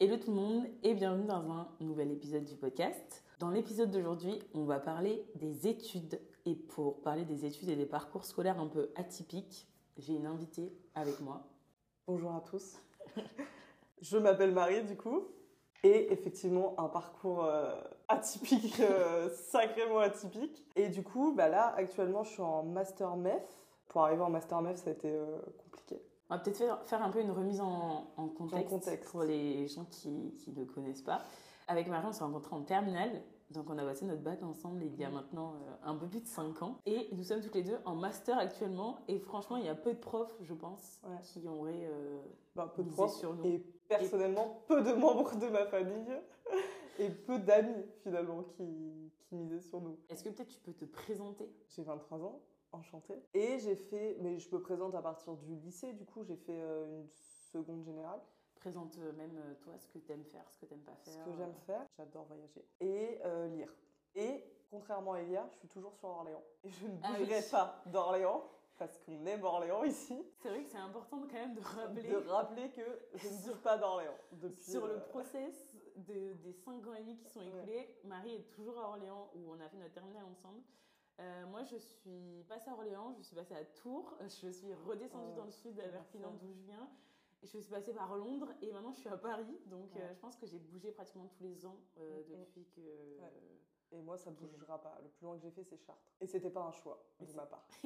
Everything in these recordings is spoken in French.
Hello tout le monde et bienvenue dans un nouvel épisode du podcast. Dans l'épisode d'aujourd'hui, on va parler des études. Et pour parler des études et des parcours scolaires un peu atypiques, j'ai une invitée avec moi. Bonjour à tous. Je m'appelle Marie du coup. Et effectivement, un parcours euh, atypique, euh, sacrément atypique. Et du coup, bah là, actuellement, je suis en Master MEF. Pour arriver en Master MEF, ça a été euh, compliqué. On va peut-être faire, faire un peu une remise en, en contexte, En contexte. pour les gens qui qui ne connaissent pas. Avec Marie, on s'est rencontrés en terminale. Donc, on a passé notre bac ensemble il y a maintenant euh, un peu plus de 5 ans. Et nous sommes toutes les deux en master actuellement. Et franchement, il y a peu de profs, je pense, Ouais. qui auraient euh, Bah, peu de profs. sur nous. Et personnellement, peu de membres de ma famille. Et peu d'amis, finalement, qui, qui misaient sur nous. Est-ce que peut-être tu peux te présenter? J'ai 23 ans, enchantée. Et j'ai fait, mais je me présente à partir du lycée, du coup, j'ai fait euh, une seconde générale. Présente euh, même euh, toi ce que tu aimes faire, ce que tu n'aimes pas faire. Ce que j'aime faire, j'adore voyager. Et euh, lire. Et contrairement à Elia, je suis toujours sur Orléans. Et je ne Ah bougerai oui. pas d'Orléans, parce qu'on aime Orléans ici. C'est vrai que c'est important quand même de rappeler De rappeler que je ne bouge pas d'Orléans. Depuis, sur le euh, process de- des 5 ans et demi qui sont écoulés. Marie est toujours à Orléans où on a fait notre terminale ensemble. Euh, moi, je suis passée à Orléans, je suis passée à Tours, je suis redescendue Oh, dans le sud, Perpignan, enfer. d'où je viens. Je suis passée par Londres et maintenant je suis à Paris. Donc Ouais. euh, je pense que j'ai bougé pratiquement tous les ans euh, depuis que. Et moi, ça ne bougera pas. Le plus loin que j'ai fait, c'est Chartres. Et c'était pas un choix de ma part.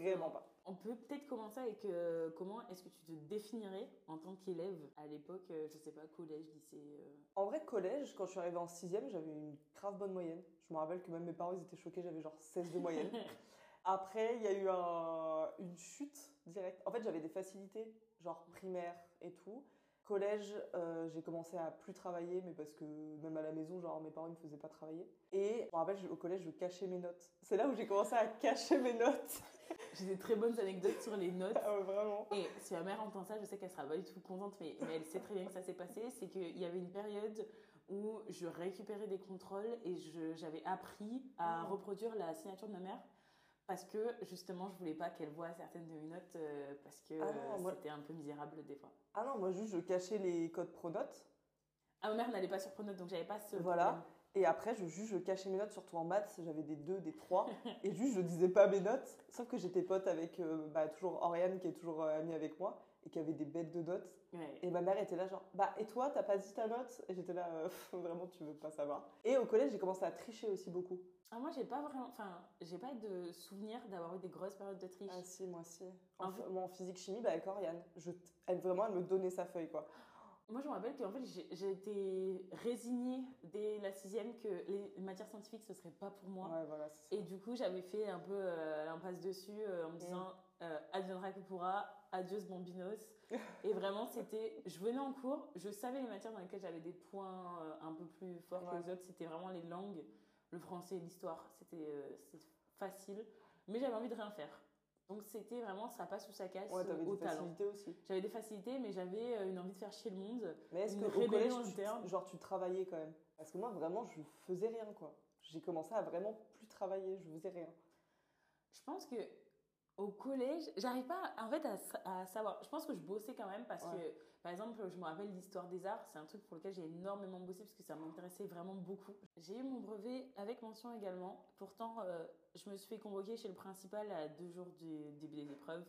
Vraiment pas. On peut peut-être commencer avec euh, comment est-ce que tu te définirais en tant qu'élève à l'époque, euh, je sais pas, collège, lycée euh, En vrai, collège, quand je suis arrivée en 6 j'avais une grave bonne moyenne. Je me rappelle que même mes parents, ils étaient choqués, j'avais genre 16 de moyenne. Après, il y a eu un- une chute directe. En fait, j'avais des facilités, genre primaire et tout. Collège, euh, j'ai commencé à plus travailler, mais parce que même à la maison, genre mes parents ne me faisaient pas travailler. Et je me rappelle, au collège, je cachais mes notes. C'est là où j'ai commencé à cacher mes notes. J'ai des très bonnes anecdotes sur les notes. Ah vraiment. Et si ma mère entend ça, je sais qu'elle sera pas du tout contente, mais, mais elle sait très bien que ça s'est passé. C'est qu'il y avait une période où je récupérais des contrôles et j'avais appris à Oh. reproduire la signature de ma mère. Parce que justement, je voulais pas qu'elle voie certaines de mes notes euh, parce que Ah non, euh, moi- c'était un peu misérable des fois. Ah non, moi juste, je cachais les codes pronotes. Ah, ma mère n'allait pas sur Pronote, donc j'avais pas ce. Voilà. problème. Et après, je, juste, je cachais mes notes, surtout en maths, j'avais des 2, des 3. et juste, je disais pas mes notes. Sauf que j'étais pote avec euh, bah, toujours Oriane, qui est toujours amie avec moi, et qui avait des bêtes de notes. Ouais. Et ma mère était là, genre, bah, et toi, t'as pas dit ta note? Et j'étais là, euh, vraiment, tu veux pas savoir. Et au collège, j'ai commencé à tricher aussi beaucoup. Ah, moi, j'ai pas vraiment. Enfin, j'ai pas de souvenir d'avoir eu des grosses périodes de triche. Ah si, moi si. En En, fait- moi, en physique-chimie, bah, avec Oriane. Je, elle, vraiment, elle me donnait sa feuille, quoi. Moi, je me rappelle qu'en fait, j'ai été résignée dès la sixième que les matières scientifiques, ce serait pas pour moi. Ouais, voilà. Et du coup, j'avais fait un peu euh, l'impasse dessus euh, en me disant euh, adviendra que pourra, adios bambinos. et vraiment, c'était. Je venais en cours, je savais les matières dans lesquelles j'avais des points euh, un peu plus forts que les autres. C'était vraiment les langues, le français et l'histoire. C'était euh, facile, mais j'avais envie de rien faire. Donc, c'était vraiment ça passe ou ça casse Ouais, t'avais au des talent. facilités aussi. J'avais des facilités, mais j'avais euh, une envie de faire chier le monde. Mais est-ce que au collège, tu, genre, tu travaillais quand même? Parce que moi, vraiment, je faisais rien, quoi. J'ai commencé à vraiment plus travailler, je faisais rien. Je pense que au collège, j'arrive pas en fait à, sa- à savoir. Je pense que je bossais quand même parce Ouais. que, par exemple, je me rappelle l'histoire des arts, c'est un truc pour lequel j'ai énormément bossé parce que ça m'intéressait vraiment beaucoup. J'ai eu mon brevet avec mention également. Pourtant, euh, je me suis fait convoquer chez le principal à deux jours du début des épreuves.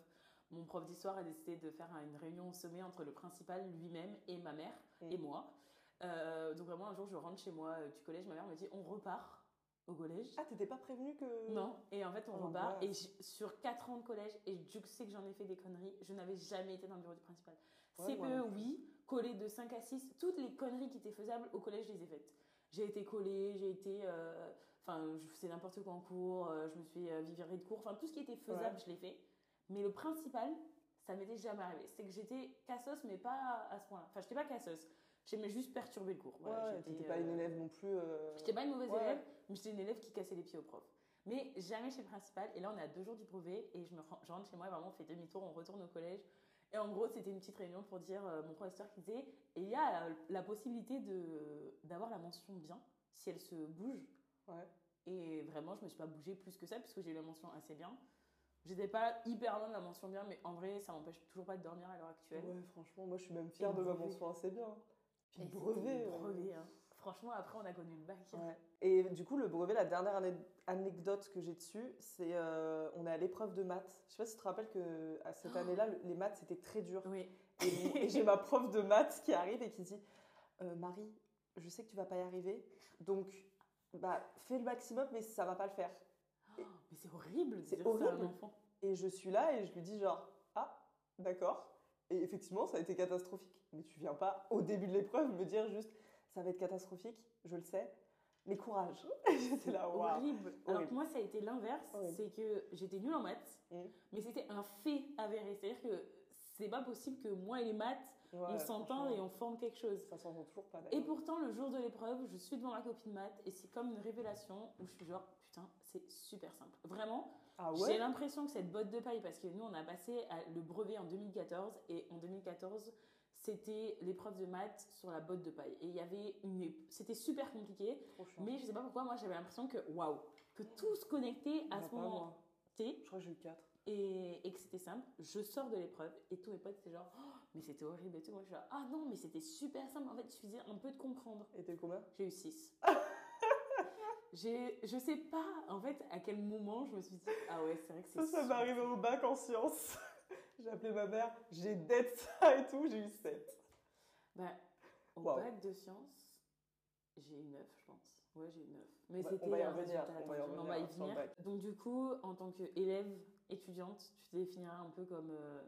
Mon prof d'histoire a décidé de faire une réunion au sommet entre le principal lui-même et ma mère et moi. Euh, donc vraiment un jour, je rentre chez moi euh, du collège, ma mère me dit on repart au collège. Ah, t'étais pas prévenu que. Non, et en fait on Oh, repart. Et mince. j- sur 4 ans de collège, et Dieu sais que j'en ai fait des conneries, je n'avais jamais été dans le bureau du principal. Ouais, CPE, oui, collé de 5 à 6, toutes les conneries qui étaient faisables au collège, je les ai faites. J'ai été collée, j'ai été. euh, Enfin, je faisais n'importe quoi en cours, euh, je me suis euh, virée de cours, enfin tout ce qui était faisable, je l'ai fait. Mais le principal, ça m'était jamais arrivé. C'est que j'étais cassos, mais pas à ce point-là. Enfin, j'étais pas cassos. J'aimais juste perturber le cours. Voilà, ouais, t'étais pas une euh, élève non plus. euh, J'étais pas une mauvaise Ouais. élève, j'étais une élève qui cassait les pieds au prof. Mais jamais chez le principal. Et là, on est à deux jours du brevet et je, me, rends- je rentre chez moi et vraiment, on fait demi-tour, on retourne au collège. Et en gros, c'était une petite réunion pour dire, euh, mon professeur qui disait, et il y a la, la possibilité de- d'avoir la mention bien si elle se bouge. Ouais. Et vraiment, je me suis pas bougée plus que ça puisque j'ai eu la mention assez bien. J'étais pas hyper loin de la mention bien, mais en vrai, ça m'empêche toujours pas de dormir à l'heure actuelle. Ouais, franchement, moi je suis même fière de ma mention assez bien. Puis brevet. brevet, hein. Franchement, après, on a connu le bac. Ouais. Et du coup, le brevet, la dernière ane- anecdote que j'ai dessus, c'est euh, on est à l'épreuve de maths. Je sais pas si tu te rappelles que à cette année-là, le- les maths c'était très dur. Oui. Et, et j'ai ma prof de maths qui arrive et qui dit Euh, Marie, je sais que tu vas pas y arriver, donc bah fais le maximum, mais ça va pas le faire. Oh, mais c'est horrible C'est dire ça à un horrible. enfant. Et je suis là et je lui dis genre ah d'accord. Et effectivement, ça a été catastrophique. Mais tu viens pas au début de l'épreuve me dire juste ça va être catastrophique, je le sais, mais courage. J'étais là. Horrible. Alors Horrible. que moi, ça a été l'inverse. C'est que j'étais nulle en maths, mais c'était un fait avéré. C'est-à-dire que c'est pas possible que moi et les maths, on s'entende et on forme quelque chose. Ça s'entend toujours pas. Et pourtant, le jour de l'épreuve, je suis devant ma copine maths et c'est comme une révélation où je suis genre, putain, c'est super simple. Vraiment, Ah j'ai ouais l'impression que cette botte de paille, parce que nous, on a passé le brevet en 2014 et en 2014, c'était l'épreuve de maths sur la botte de paille. Et il y avait une. C'était super compliqué, mais je sais pas pourquoi, moi, j'avais l'impression que, waouh, que tout se connectait à Bah, ce pas moment. T Je crois que j'ai eu 4. et, et que c'était simple. Je sors de l'épreuve et tous mes potes étaient genre, Oh, mais c'était horrible et tout. Moi, je suis genre, ah non, mais c'était super simple. En fait, il suffisait un peu de comprendre. Et t'es combien? J'ai eu 6. J'ai, je sais pas, en fait, à quel moment je me suis dit, ah ouais, c'est vrai que c'est Ça, ça m'est arrivé au bac en sciences. J'ai appelé ma mère, j'ai dead ça et tout, j'ai eu 7. Bah, au bac de sciences, j'ai eu 9, je pense. Ouais, j'ai eu 9. Mais va- c'était un résultat on va y va y venir. bac. Donc, du coup, en tant qu'élève, étudiante, tu te définiras un peu comme euh,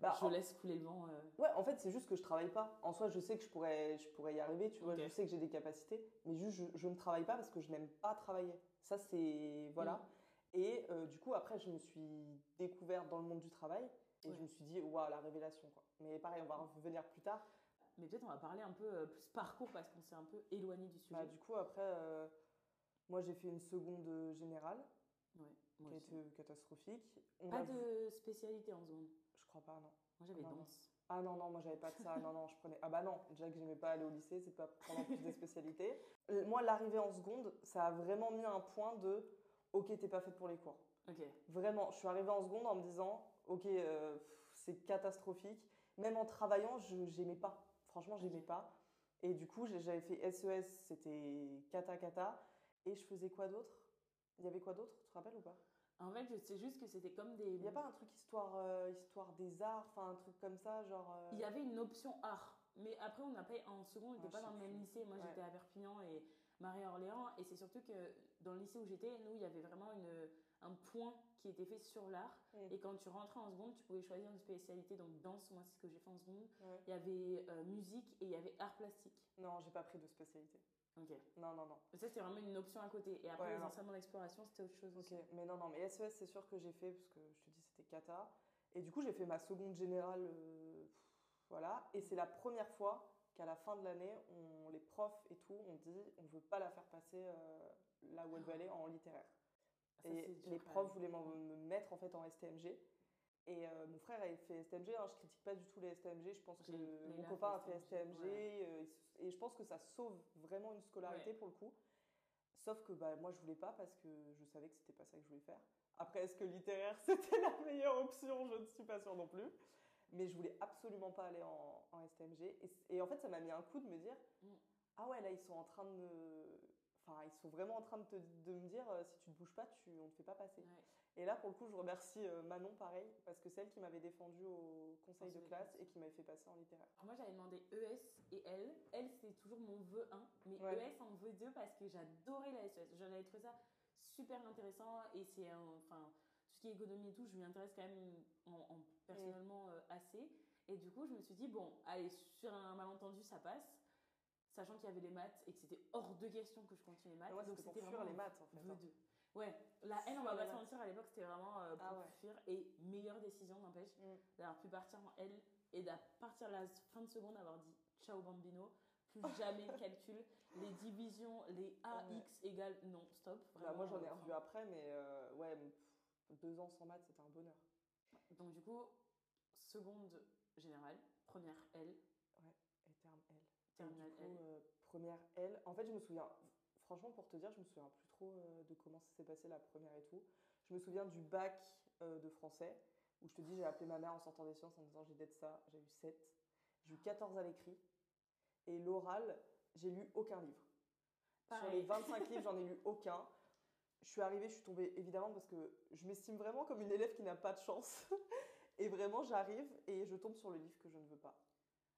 Bah, je en- laisse couler le vent. euh. Ouais, en fait, c'est juste que je travaille pas. En soi, je sais que je pourrais, je pourrais y arriver, tu vois, je sais que j'ai des capacités, mais juste, je, je ne travaille pas parce que je n'aime pas travailler. Ça, c'est. Voilà. Mm. Et euh, du coup, après, je me suis découverte dans le monde du travail et Ouais. je me suis dit, waouh, la révélation, quoi. Mais pareil, on va revenir plus tard. Mais peut-être on va parler un peu euh, plus parcours parce qu'on s'est un peu éloigné du sujet. Bah, du coup, après, euh, moi, j'ai fait une seconde générale Ouais, moi qui a aussi. été catastrophique. On Pas a- de spécialité en seconde. Je crois pas, non. Moi j'avais danse. Ah non, non, moi j'avais pas de ça. Non, non, je prenais. Ah bah non, déjà que j'aimais pas aller au lycée, c'est pas prendre en plus des spécialités. Moi, l'arrivée en seconde, ça a vraiment mis un point de ok, t'es pas faite pour les cours. Ok. Vraiment, je suis arrivée en seconde en me disant ok, euh, c'est catastrophique. Même en travaillant, je j'aimais pas. Franchement, j'aimais pas. Et du coup, j'avais fait SES, c'était cata cata. Et je faisais quoi d'autre? Il y avait quoi d'autre? Tu te rappelles ou pas? En fait, je sais juste que c'était comme des. Il n'y a pas un truc histoire, euh, histoire des arts, enfin un truc comme ça, genre. euh, Il y avait une option art. Mais après, on n'a pas. En seconde, on n'était Ah, pas dans le même lycée. Moi, Ouais. j'étais à Perpignan et Marie-Orléans. Et c'est surtout que dans le lycée où j'étais, nous, il y avait vraiment une, un point qui était fait sur l'art. Et quand tu rentrais en seconde, tu pouvais choisir une spécialité. Donc, danse, moi, c'est ce que j'ai fait en seconde. Il y avait euh, musique et il y avait art plastique. Non, j'ai pas pris de spécialité. Ok. Non, non, non. Ça, c'était vraiment une option à côté. Et après, Ouais, les enseignements d'exploration, c'était autre chose Ok, aussi. mais non, non, mais SES, c'est sûr que j'ai fait, parce que je te dis, c'était cata. Et du coup, j'ai fait ma seconde générale, euh, voilà. Et c'est la première fois qu'à la fin de l'année, on, les profs et tout, on dit, on veut pas la faire passer euh, là où elle veut aller en littéraire. Ça, et les profs voulaient me mettre en fait en STMG. Et euh, mon frère avait fait STMG, hein, je critique pas du tout les STMG, je pense que mon a copain a fait STMG, STMG, euh, et je pense que ça sauve vraiment une scolarité Ouais. pour le coup. Sauf que bah, moi je voulais pas parce que je savais que c'était pas ça que je voulais faire. Après, est-ce que littéraire c'était la meilleure option? Je ne suis pas sûre non plus. Mais je voulais absolument pas aller en, en STMG. Et, en fait, ça m'a mis un coup de me dire Mm. Ah ouais, là ils sont en train de me. Enfin, ils sont vraiment en train de, te- de me dire euh, si tu ne bouges pas, tu, on ne te fait pas passer. Ouais. Et là, pour le coup, je remercie euh, Manon, pareil, parce que c'est elle qui m'avait défendu au conseil de classe et qui m'avait fait passer en littéraire. Alors moi j'avais demandé ES et L. L c'était toujours mon vœu 1, mais Ouais. ES en vœu 2 parce que j'adorais la SES. J'en avais trouvé ça super intéressant et c'est enfin tout ce qui est économie et tout, je m'y intéresse quand même en, en- personnellement euh, assez. Et du coup je me suis dit bon allez sur un malentendu ça passe, sachant qu'il y avait les maths et que c'était hors de question que je continue les maths. Moi, donc c'était vraiment les maths, en fait. hein. 2. Ouais, la L on va pas se mentir à l'époque c'était vraiment euh, pour Ah ouais. fuir et meilleure décision n'empêche Mm. d'avoir pu partir en L et d'à partir de la fin de seconde avoir dit ciao bambino, plus jamais de calcul, les divisions, les AX égale non, stop. Bah, moi, j'en ai euh, revu après, mais euh, ouais, deux ans sans maths, c'était un bonheur. Donc du coup, seconde générale, première L, Et terme L. terminale du coup, L. euh, première L. En fait, je me souviens, franchement, pour te dire, je me souviens plus trop euh, de comment ça s'est passé la première et tout. Je me souviens du bac euh, de français, où je te dis, j'ai appelé ma mère en sortant des sciences en disant j'ai d'être ça, j'ai eu 7. J'ai eu 14 à l'écrit. Et l'oral, j'ai lu aucun livre. Sur les 25 livres, j'en ai lu aucun. Je suis arrivée, je suis tombée évidemment parce que je m'estime vraiment comme une élève qui n'a pas de chance. Et vraiment, j'arrive et je tombe sur le livre que je ne veux pas.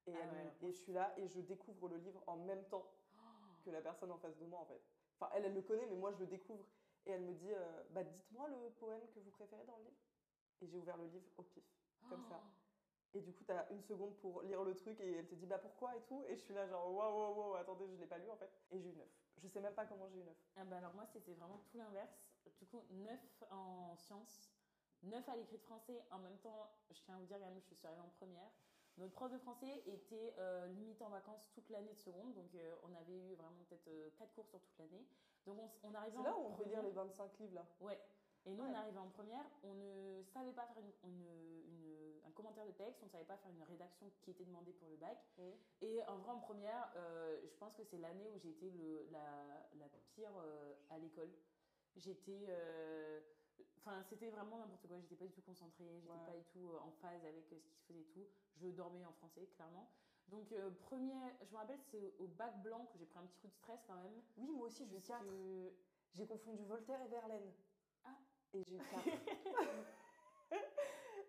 Et, Ah ouais, et je suis là et je découvre le livre en même temps que la personne en face de moi en fait. Enfin, elle, elle le connaît, mais moi je le découvre. Et elle me dit, euh, bah dites-moi le poème que vous préférez dans le livre. Et j'ai ouvert le livre au pif, comme ça. Et du coup, tu as une seconde pour lire le truc et elle te dit, bah pourquoi et tout. Et je suis là genre, waouh, waouh, waouh, attendez, je l'ai pas lu en fait. Et j'ai eu 9. Je sais même pas comment j'ai eu 9. Ah bah alors moi c'était vraiment tout l'inverse. Du coup 9 en sciences, 9 à l'écrit de français. En même temps, je tiens à vous dire quand même, je suis arrivée en première. Notre prof de français était euh, limite en vacances toute l'année de seconde, donc euh, on avait eu vraiment peut-être 4 cours sur toute l'année. Donc on, arrivait C'est là où on peut lire les 25 livres là. Ouais. Et nous, Ouais. on arrivait en première, on ne savait pas faire une- une- une- un commentaire de texte, on ne savait pas faire une rédaction qui était demandée pour le bac. Et en vrai, en première, euh, je pense que c'est l'année où j'ai été le- la, la pire euh, à l'école. J'étais. euh, Enfin, c'était vraiment n'importe quoi. J'étais pas du tout concentrée, j'étais Ouais. pas du tout en phase avec ce qui se faisait et tout. Je dormais en français, clairement. Donc, premier, je me rappelle, c'est au- bac blanc que j'ai pris un petit coup de stress quand même. Oui, moi aussi, eu parce 4. que- J'ai confondu Voltaire et Verlaine. Ah. Et j'ai eu 4.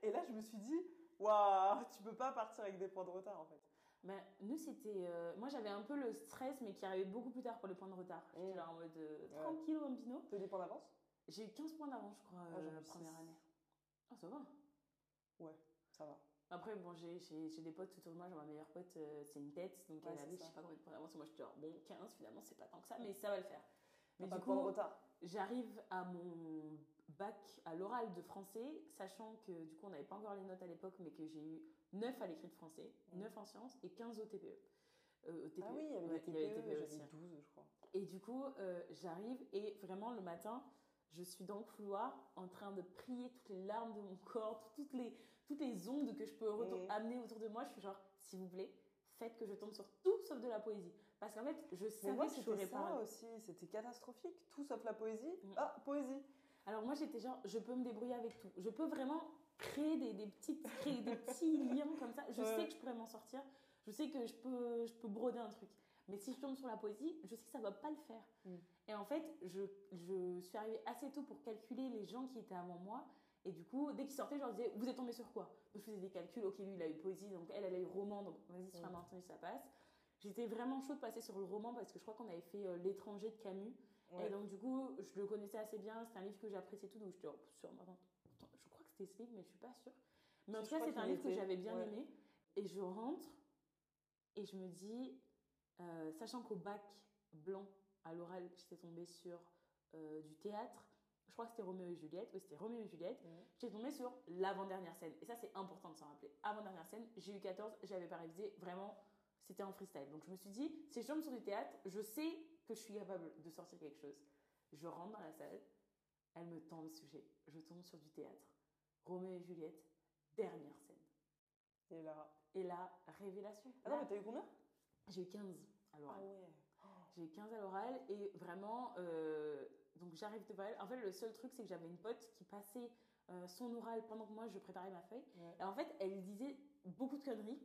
et là, je me suis dit, waouh, tu peux pas partir avec des points de retard en fait. Ben, nous, c'était. euh, moi, j'avais un peu le stress, mais qui arrivait beaucoup plus tard pour les points de retard. J'étais Mm. là en mode euh, Ouais. tranquille, bambino. Tu as des points d'avance? J'ai eu 15 points d'avance, je crois, Ah, euh, la première année. Ah, ça va. Ça va. Après, bon, j'ai j'ai- j'ai des potes autour de moi. Genre, ma meilleure pote, euh, c'est une tête. Donc, Ouais, elle avait, je sais pas combien de points d'avance. Moi, j'étais genre, bon, 15, finalement, c'est pas tant que ça, mais ça va le faire. T'as Mais pas du de points de retard. J'arrive à mon bac à l'oral de français, sachant que du coup, on n'avait pas encore les notes à l'époque, mais que j'ai eu 9 à l'écrit de français, Mm. 9 en sciences et 15 au TPE. Euh, au TPE. Ah oui, il y avait Ouais, y avait TPE, TPE j'avais aussi. hein. 12, je crois. Et du coup, euh, j'arrive et vraiment le matin, je suis dans le couloir en train de prier toutes les larmes de mon corps, toutes les, toutes les ondes que je peux Mhm. amener autour de moi. Je suis genre, s'il vous plaît, faites que je tombe sur tout sauf de la poésie. Parce qu'en fait, je savais moi, que je c'était ça pas. aussi. C'était catastrophique. Tout sauf la poésie. Mm. Ah, poésie. Alors moi, j'étais genre, je peux me débrouiller avec tout. Je peux vraiment créer des, des, petites, créer des petits liens comme ça. Je Ouais. sais que je pourrais m'en sortir. Je sais que je peux, je peux broder un truc. Mais si je tombe sur la poésie, je sais que ça va pas le faire. Mm. Et en fait, je, je suis arrivée assez tôt pour calculer les gens qui étaient avant moi. Et du coup, dès qu'ils sortaient, je leur disais, vous êtes tombé sur quoi? Je faisais des calculs. Ok, lui, il a eu poésie, donc elle, elle a eu roman, donc vas-y, sur Mm. maintenue, ça passe. J'étais vraiment chaude de passer sur le roman parce que je crois qu'on avait fait euh, L'étranger de Camus. Ouais. Et donc, du coup, je le connaissais assez bien. C'était un livre que j'appréciais tout. Donc, j'étais oh, sûr. Attends, attends, je crois que c'était ce livre, mais je suis pas sûre. Mais en tout je cas, c'est un livre que j'avais bien ouais. aimé. Et je rentre et je me dis, euh, sachant qu'au bac blanc, à l'oral, j'étais tombée sur euh, du théâtre. Je crois que c'était Roméo et Juliette. Oui, c'était Roméo et Juliette. J'étais tombée sur l'avant-dernière scène. Et ça, c'est important de s'en rappeler. Avant-dernière scène, j'ai eu 14, j'avais pas révisé. Vraiment, c'était en freestyle. Donc je me suis dit, si je tombe sur du théâtre, je sais que je suis capable de sortir quelque chose. Je rentre dans la salle, elle me tend le sujet. Je tombe sur du théâtre. Roméo et Juliette, dernière scène. Et là. Et là, révélation. Ah non, mais t'as eu combien? J'ai eu 15 à l'oral. Ah ouais. J'ai eu 15 à l'oral et vraiment, euh, donc j'arrive devant elle. En fait, le seul truc, c'est que j'avais une pote qui passait euh, son oral pendant que moi je préparais ma feuille. Ouais. Et en fait, elle disait beaucoup de conneries.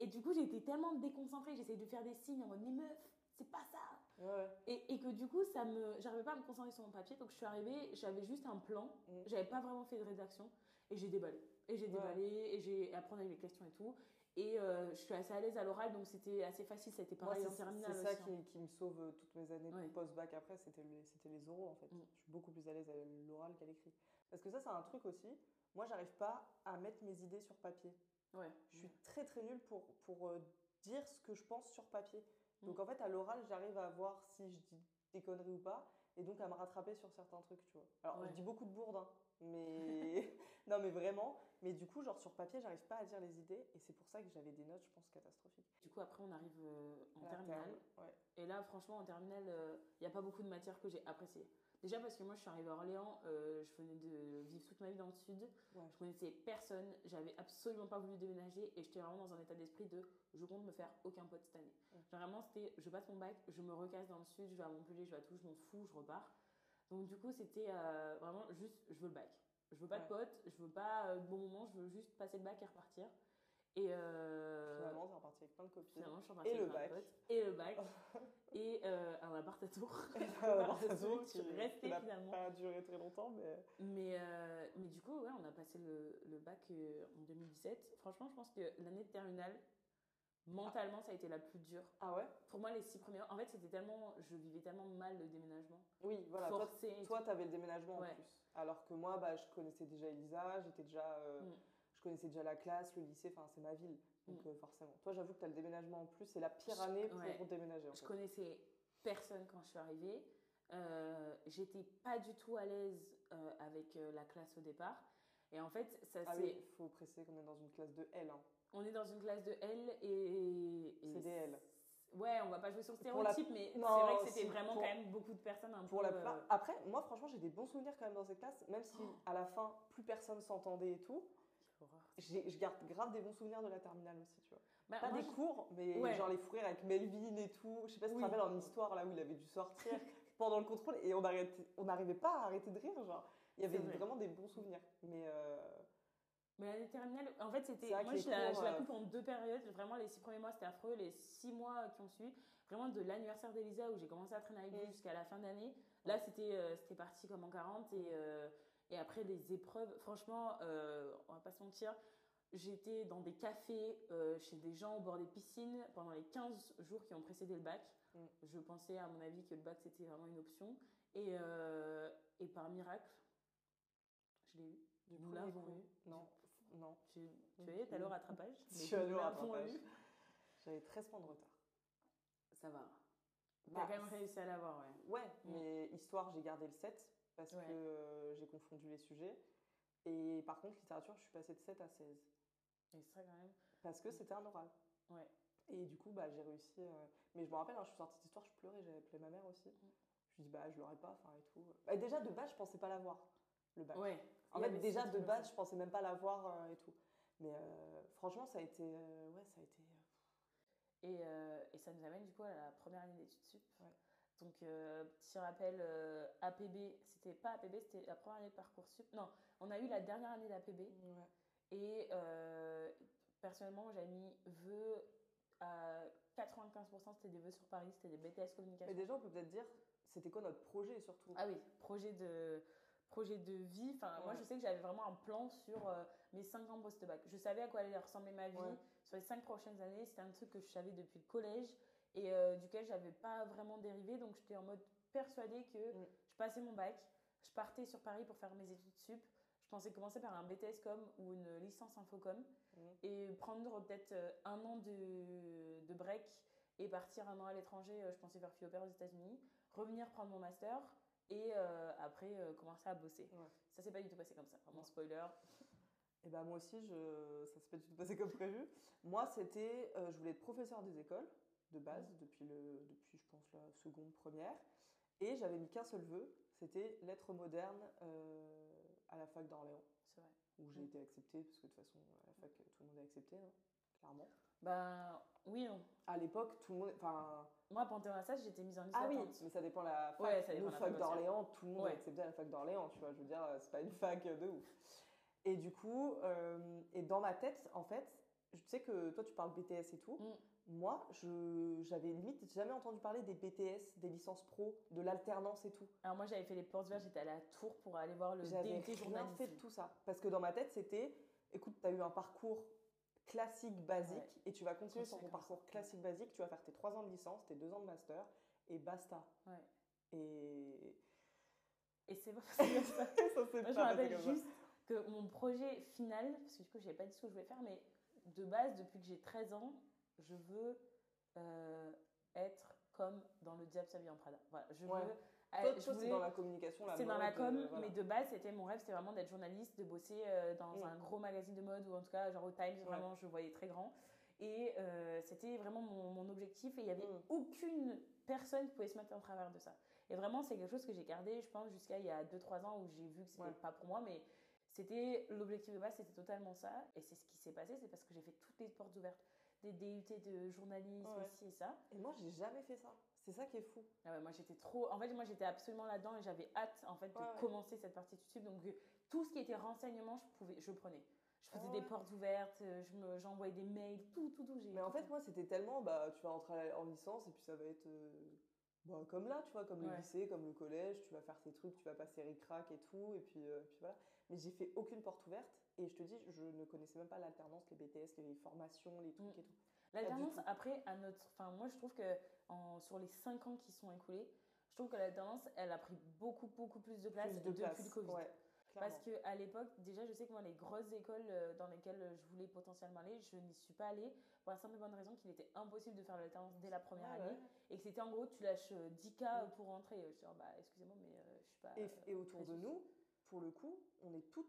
Et du coup, été tellement déconcentrée, j'essayais de faire des signes en mode mais meuf, c'est pas ça. Ouais. Et, et que du coup, ça me, j'arrivais pas à me concentrer sur mon papier. Donc je suis arrivée, j'avais juste un plan, Mhm. j'avais pas vraiment fait de rédaction et j'ai déballé. Et j'ai Ouais. déballé et j'ai appris avec les questions et tout. Et euh, je suis assez à l'aise à l'oral, donc c'était assez facile. C'était Moi, pareil en c'est terminale c'est ça aussi, hein. qui, qui me sauve euh, toutes mes années Ouais. post-bac après, c'était les, c'était les oraux en fait. Mm. Je suis beaucoup plus à l'aise à l'oral qu'à l'écrit. Parce que ça, c'est un truc aussi. Moi, j'arrive pas à mettre mes idées sur papier. Ouais. Je suis très très nulle pour, pour euh, dire ce que je pense sur papier. Donc Mm. en fait, à l'oral, j'arrive à voir si je dis des conneries ou pas, et donc à me rattraper sur certains trucs, tu vois. Alors, Ouais. je dis beaucoup de bourdes, hein, mais non, mais vraiment. Mais du coup, genre sur papier, j'arrive pas à dire les idées, et c'est pour ça que j'avais des notes, je pense, catastrophiques. Du coup, après, on arrive euh, en terminale. terme, ouais. Et là, franchement, en terminale, il n'y a pas beaucoup de matières que j'ai appréciées. Déjà parce que moi, je suis arrivée à Orléans, euh, je venais de vivre toute ma vie dans le sud. Ouais. Je connaissais personne, j'avais absolument pas voulu déménager et j'étais vraiment dans un état d'esprit de je compte me faire aucun pote cette année. Ouais. Genre vraiment, c'était je passe mon bac, je me recasse dans le sud, je vais à Montpellier, je vais à tout, je m'en fous, je repars. Donc du coup, c'était euh, vraiment juste je veux le bac. Je veux pas de potes, je veux pas euh, de bon moment, je veux juste passer le bac et repartir. Et euh, Finalement, t'es reparti avec plein de copines. finalement, je suis repartie Et le plein de bac. potes. Et le bac. et euh, un appart à Tours. Alors, Voilà, ça celui qui restait n'a finalement. pas duré très longtemps, mais Mais, euh, mais du coup, ouais, on a passé le, le bac euh, en 2017. Franchement, je pense que l'année de terminale, mentalement, ça a été la plus dure. ah ouais? Pour moi, les six premiers en fait, c'était tellement, je vivais tellement mal le déménagement. Oui, voilà. Toi, Forcé. toi, t'avais le déménagement Ouais. en plus. Alors que moi, bah, je connaissais déjà Elisa, j'étais déjà, euh, Mm. Je connaissais déjà la classe, le lycée. Enfin, c'est ma ville, donc Mm. euh, forcément. Toi, j'avoue que t'as le déménagement en plus. C'est la pire année pour ouais. déménager. En Je fait. connaissais personne quand je suis arrivée. Euh, J'étais pas du tout à l'aise euh, avec euh, la classe au départ. Et en fait, ça Ah c'est. oui, faut préciser qu'on est dans une classe de L. hein. On est dans une classe de L et. et C'est des L. Ouais, on va pas jouer sur le Pour la- stéréotype, mais c'est vrai que c'était vraiment pour- quand même beaucoup de personnes un Pour peu. la plupart. Après, moi, franchement, j'ai des bons souvenirs quand même dans cette classe, même si Oh. à la fin, plus personne s'entendait et tout. Je garde grave des bons souvenirs de la terminale aussi, tu vois. Bah, Pas moi, des je- cours, mais Ouais. genre les fous rires avec Melvin et tout. Je sais pas si tu Oui. te rappelles en histoire là où il avait dû sortir pendant le contrôle et on arrêtait- on n'arrivait pas à arrêter de rire. Genre, il y avait vrai. vraiment des bons souvenirs. Mais euh, Mais l'année terminale, en fait, c'était. Moi, je la, je la euh, coupe en deux périodes. Vraiment, les six premiers mois, c'était affreux. Les six mois qui ont suivi, vraiment de l'anniversaire d'Elisa où j'ai commencé à traîner avec vous Mm. jusqu'à la fin d'année. Là, c'était euh, c'était parti comme en 40. Et, euh, et après, les épreuves, franchement, euh, on va pas se mentir. J'étais dans des cafés, euh, chez des gens au bord des piscines pendant les 15 jours qui ont précédé le bac. Mm. Je pensais, à mon avis, que le bac c'était vraiment une option. Et, euh, et par miracle, je l'ai eu. du Nous l'avons eu. Non, non. Tu, tu es, t'as le rattrapage? Nous au l'avons rattrapage. eu. J'avais 13 points de retard. Ça va. T'as Bah, quand même réussi à l'avoir, ouais. Ouais, Mm. mais histoire, j'ai gardé le 7 parce Ouais. que j'ai confondu les sujets. Et par contre, littérature, je suis passée de 7 à 16 Et ça, quand même. parce que c'était un oral. Ouais. Et du coup, bah, j'ai réussi. euh, Mais je me rappelle, hein, je suis sortie d'histoire, je pleurais, j'avais appelé ma mère aussi. Mm. Je lui dis, bah, je l'aurais pas, enfin, et tout. Bah, déjà, de base, je pensais pas l'avoir, le bac. Ouais. En fait, déjà, de base, je pensais même pas l'avoir euh, et tout. Mais euh, franchement, ça a été. ouais, ça a été. Et, et ça nous amène du coup à la première année d'études sup. Ouais. Donc, euh, petit rappel, euh, APB, c'était pas APB, c'était la première année de Parcoursup. Non, on a eu la dernière année d'APB. Ouais. Et euh, personnellement, j'avais mis vœux à 95%, c'était des vœux sur Paris, c'était des BTS communication. Mais déjà, on peut peut-être dire, c'était quoi notre projet surtout? Ah oui, projet de, projet de vie. Enfin, moi, je sais que j'avais vraiment un plan sur euh, mes 5 ans post-bac. Je savais à quoi allait ressembler ma vie Ouais. sur les 5 prochaines années. C'était un truc que je savais depuis le collège et euh, duquel j'avais pas vraiment dérivé. Donc, j'étais en mode persuadée que Mm. je passais mon bac, je partais sur Paris pour faire mes études sup. Je pensais commencer par un BTS com ou une licence infocom Mm. et prendre peut-être euh, un an de, de break et partir un an à l'étranger. Euh, Je pensais faire philo-père aux États-Unis, revenir prendre mon master et euh, après euh, commencer à bosser. Ouais. Ça s'est pas du tout passé comme ça, vraiment spoiler. Et bah moi aussi, je... ça s'est pas du tout passé comme prévu. Moi, c'était, euh, je voulais être professeur des écoles de base depuis le, depuis je pense la seconde première, et j'avais mis qu'un seul vœu, c'était lettres modernes euh, à la fac d'Orléans, C'est vrai. où j'ai été acceptée parce que de toute façon à la fac tout le monde est accepté, hein, clairement. Ben oui, non. À l'époque, tout le monde, enfin Moi, Panthéon Assas, j'étais mise en liste ah oui, mais ça dépend la fac. Ouais, ça dépend Nos la fac d'Orléans, tout le monde Ouais. est accepté à la fac d'Orléans, tu vois. Je veux dire, euh, c'est pas une fac de ouf. Et du coup, euh, et dans ma tête, en fait, je sais que toi tu parles BTS et tout. Mm. Moi, je j'avais limite jamais entendu parler des BTS, des licences pro, de l'alternance et tout. Alors moi, j'avais fait les portes vertes, j'étais à Tours pour aller voir le J'avais DUT rien journalisme. fait de tout ça. Parce que dans ma tête, c'était, écoute, tu as eu un parcours classique, basique, Ouais. et tu vas continuer sur ton parcours classique, basique, tu vas faire tes 3 ans de licence, tes 2 ans de master, et basta. Ouais. Et Et c'est comme ça. Moi, je pas me rappelle comme ça. juste que mon projet final, parce que du coup, je savais pas dit ce que je voulais faire, mais de base, depuis que j'ai 13 ans, je veux euh, être comme dans le Diable s'habille en Prada. Voilà, je Ouais. veux. Euh, c'est dans la communication, la c'est dans la com, euh, voilà. mais de base, c'était mon rêve, c'était vraiment d'être journaliste, de bosser euh, dans Mm. un gros magazine de mode ou en tout cas genre au Times, vraiment, je voyais très grand. Et c'était vraiment mon, mon objectif et il n'y avait Mm. aucune personne qui pouvait se mettre en travers de ça. Et vraiment, c'est quelque chose que j'ai gardé, je pense, jusqu'à il y a 2-3 ans où j'ai vu que c'était Ouais. pas pour moi, mais c'était l'objectif de base, c'était totalement ça. Et c'est ce qui s'est passé, c'est parce que j'ai fait toutes les portes ouvertes, des DUT de journalisme, Ouais. ici et ça. Et moi, j'ai jamais fait ça. C'est ça qui est fou. Ah ouais, moi j'étais trop. En fait, moi j'étais absolument là-dedans et j'avais hâte en fait de Ouais, commencer cette partie de YouTube. Donc tout ce qui était renseignement, je pouvais, je prenais. Je faisais Ah des portes ouvertes, euh, je me- j'envoyais des mails, tout, tout, tout. j'ai Mais en fait, moi, c'était tellement, bah, tu vas rentrer en licence et puis ça va être euh, bah, comme là, tu vois, comme le Ouais. lycée, comme le collège, tu vas faire tes trucs, tu vas passer ric-rac et tout, et puis, euh, puis voilà. Mais j'ai fait aucune porte ouverte et je te dis, je ne connaissais même pas l'alternance, les BTS, les formations, les trucs Mm. et tout. L'alternance, après, à notre. Enfin, moi, je trouve que en, sur les 5 ans qui sont écoulés, je trouve que l'alternance, elle a pris beaucoup, beaucoup plus de place Plus de depuis place. le Covid. Ouais, Parce qu'à l'époque, déjà, je sais que moi, les grosses écoles euh, dans lesquelles euh, je voulais potentiellement aller, je n'y suis pas allée pour la simple et bonne raison qu'il était impossible de faire l'alternance dès la première année. ouais. Et que c'était en gros, tu lâches euh, 10K Mm. pour rentrer. Je suis genre, bah, excusez-moi, mais euh, je suis pas. Et, euh, et autour de nous, pour le coup, on est toutes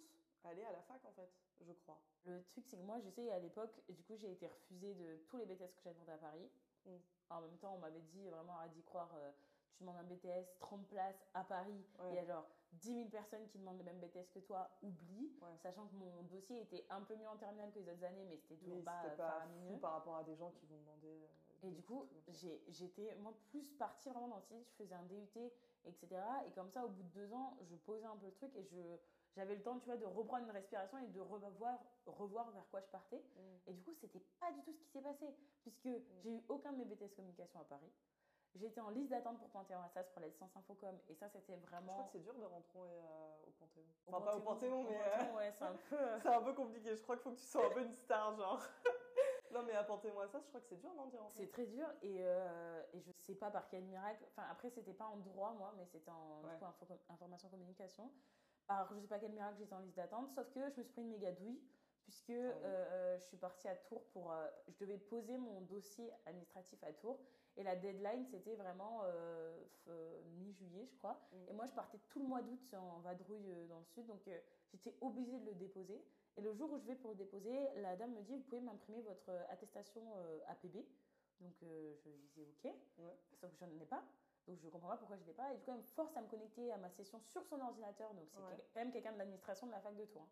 allées à la fac, en fait, je crois. Le truc, c'est que moi, je sais, à l'époque, du coup, j'ai été refusée de tous les BTS que j'avais demandé à Paris. Mm. En même temps, on m'avait dit, vraiment, à d'y croire, euh, tu demandes un BTS, 30 places à Paris. Ouais. Il y a genre 10 000 personnes qui demandent le même BTS que toi, oublie. Ouais. Sachant que mon dossier était un peu mieux en terminale que les autres années, mais c'était toujours Mais pas, euh, pas fou par rapport à des gens qui vont demander. euh, Et du coup, j'ai- j'étais, moi, plus partie vraiment dans le style, je faisais un DUT, etc. Et comme ça, au bout de deux ans, je posais un peu le truc et je, j'avais le temps, tu vois, de reprendre une respiration et de revoir, revoir vers quoi je partais. Mm. Et du coup, c'était pas du tout ce qui s'est passé, puisque j'ai eu aucun de mes BTS communication à Paris. J'étais en liste d'attente pour Panthéon-Assas pour la licence Infocom, et ça, c'était Je crois vraiment. que c'est dur de rentrer euh, au Panthéon. au Enfin, pas au Panthéon, au mais. Panthéon, euh, ouais, c'est un peu. euh, C'est un peu compliqué, je crois qu'il faut que tu sois un peu une star, genre. non, mais apportez-moi ça, je crois que c'est dur, non, rentrer C'est très dur et, euh, et je sais pas par quel miracle. Enfin, après, c'était pas en droit, moi, mais c'était en Ouais. du coup, info- information communication. Alors, je sais pas quel miracle j'étais en liste d'attente, sauf que je me suis pris une méga douille, puisque oui. euh, je suis partie à Tours pour. euh, je devais poser mon dossier administratif à Tours, et la deadline, c'était vraiment euh, mi-juillet, je crois. Et moi, je partais tout le mois d'août en vadrouille dans le sud, donc j'étais obligée de le déposer. Et le jour où je vais pour le déposer, la dame me dit Vous pouvez m'imprimer votre attestation APB Donc je disais Ok, Ouais. sauf que je n'en ai pas. Donc je comprends pas pourquoi je l'ai pas. Et du coup, elle me force à me connecter à ma session sur son ordinateur. Donc c'est Ouais. quand même quelqu'un de l'administration de la fac de Tours. hein.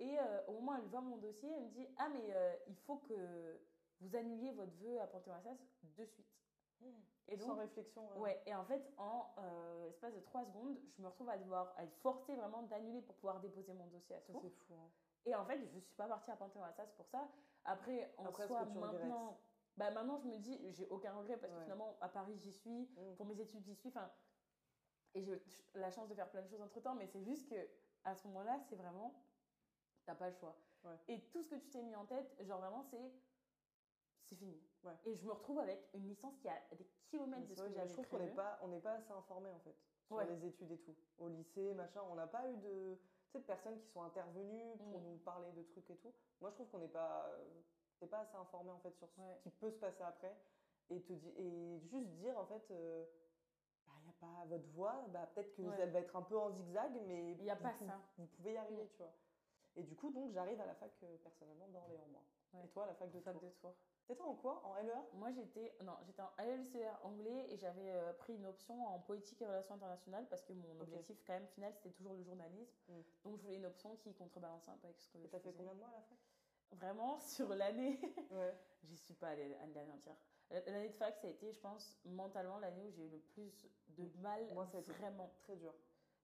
Et euh, au moment où elle voit mon dossier, elle me dit Ah, mais euh, il faut que vous annuliez votre vœu à Panthéon-Assas de suite. Et Sans réflexion. Ouais, et en fait, en euh, l'espace de 3 secondes, je me retrouve à devoir à être forcée vraiment d'annuler pour pouvoir déposer mon dossier à Ça, Tours. c'est fou. hein. Et en fait, je suis pas partie à Panthéon-Assas pour ça. Après, en Après, soi, maintenant, bah, maintenant, je me dis, j'ai aucun regret parce que Ouais. finalement, à Paris, j'y suis. Mm. Pour mes études, j'y suis. Enfin, et j'ai la chance de faire plein de choses entre temps, mais c'est juste que à ce moment-là, c'est vraiment, t'as pas le choix. Ouais. Et tout ce que tu t'es mis en tête, genre vraiment, c'est c'est fini. Ouais. Et je me retrouve avec une licence qui a des kilomètres de ce que j'avais je trouve qu'on n'est pas, on n'est pas assez informé en fait sur Ouais. les études et tout. Au lycée, machin, on n'a pas eu de, de personnes qui sont intervenues pour Mm. nous parler de trucs et tout. Moi, je trouve qu'on n'est pas, euh, t'es pas assez informé en fait sur ce Ouais. qui peut se passer après et te di- et juste dire en fait, euh, bah y a pas votre voix, bah peut-être que Ouais. elle va être un peu en zigzag, mais Il y a vous pas ça. Vous pouvez y arriver, tu vois. Et du coup, donc j'arrive à la fac euh, personnellement d'Orléans moi. Ouais. Et toi, à la fac de Fac Tours de Tours. T'étais en quoi? En E LEA Moi, j'étais non, j'étais en LLCR anglais et j'avais euh, pris une option en politique et relations internationales parce que mon objectif, quand même, final, c'était toujours le journalisme. Mm. Donc, je voulais une option qui contrebalançait un peu avec ce que Et t'as fait combien de mois à la fac? Vraiment, sur l'année, Ouais. j'y suis pas allée à l'année entière. L'année de fac, ça a été, je pense, mentalement, l'année où j'ai eu le plus de mal, Moi, ça a été vraiment. Très dur.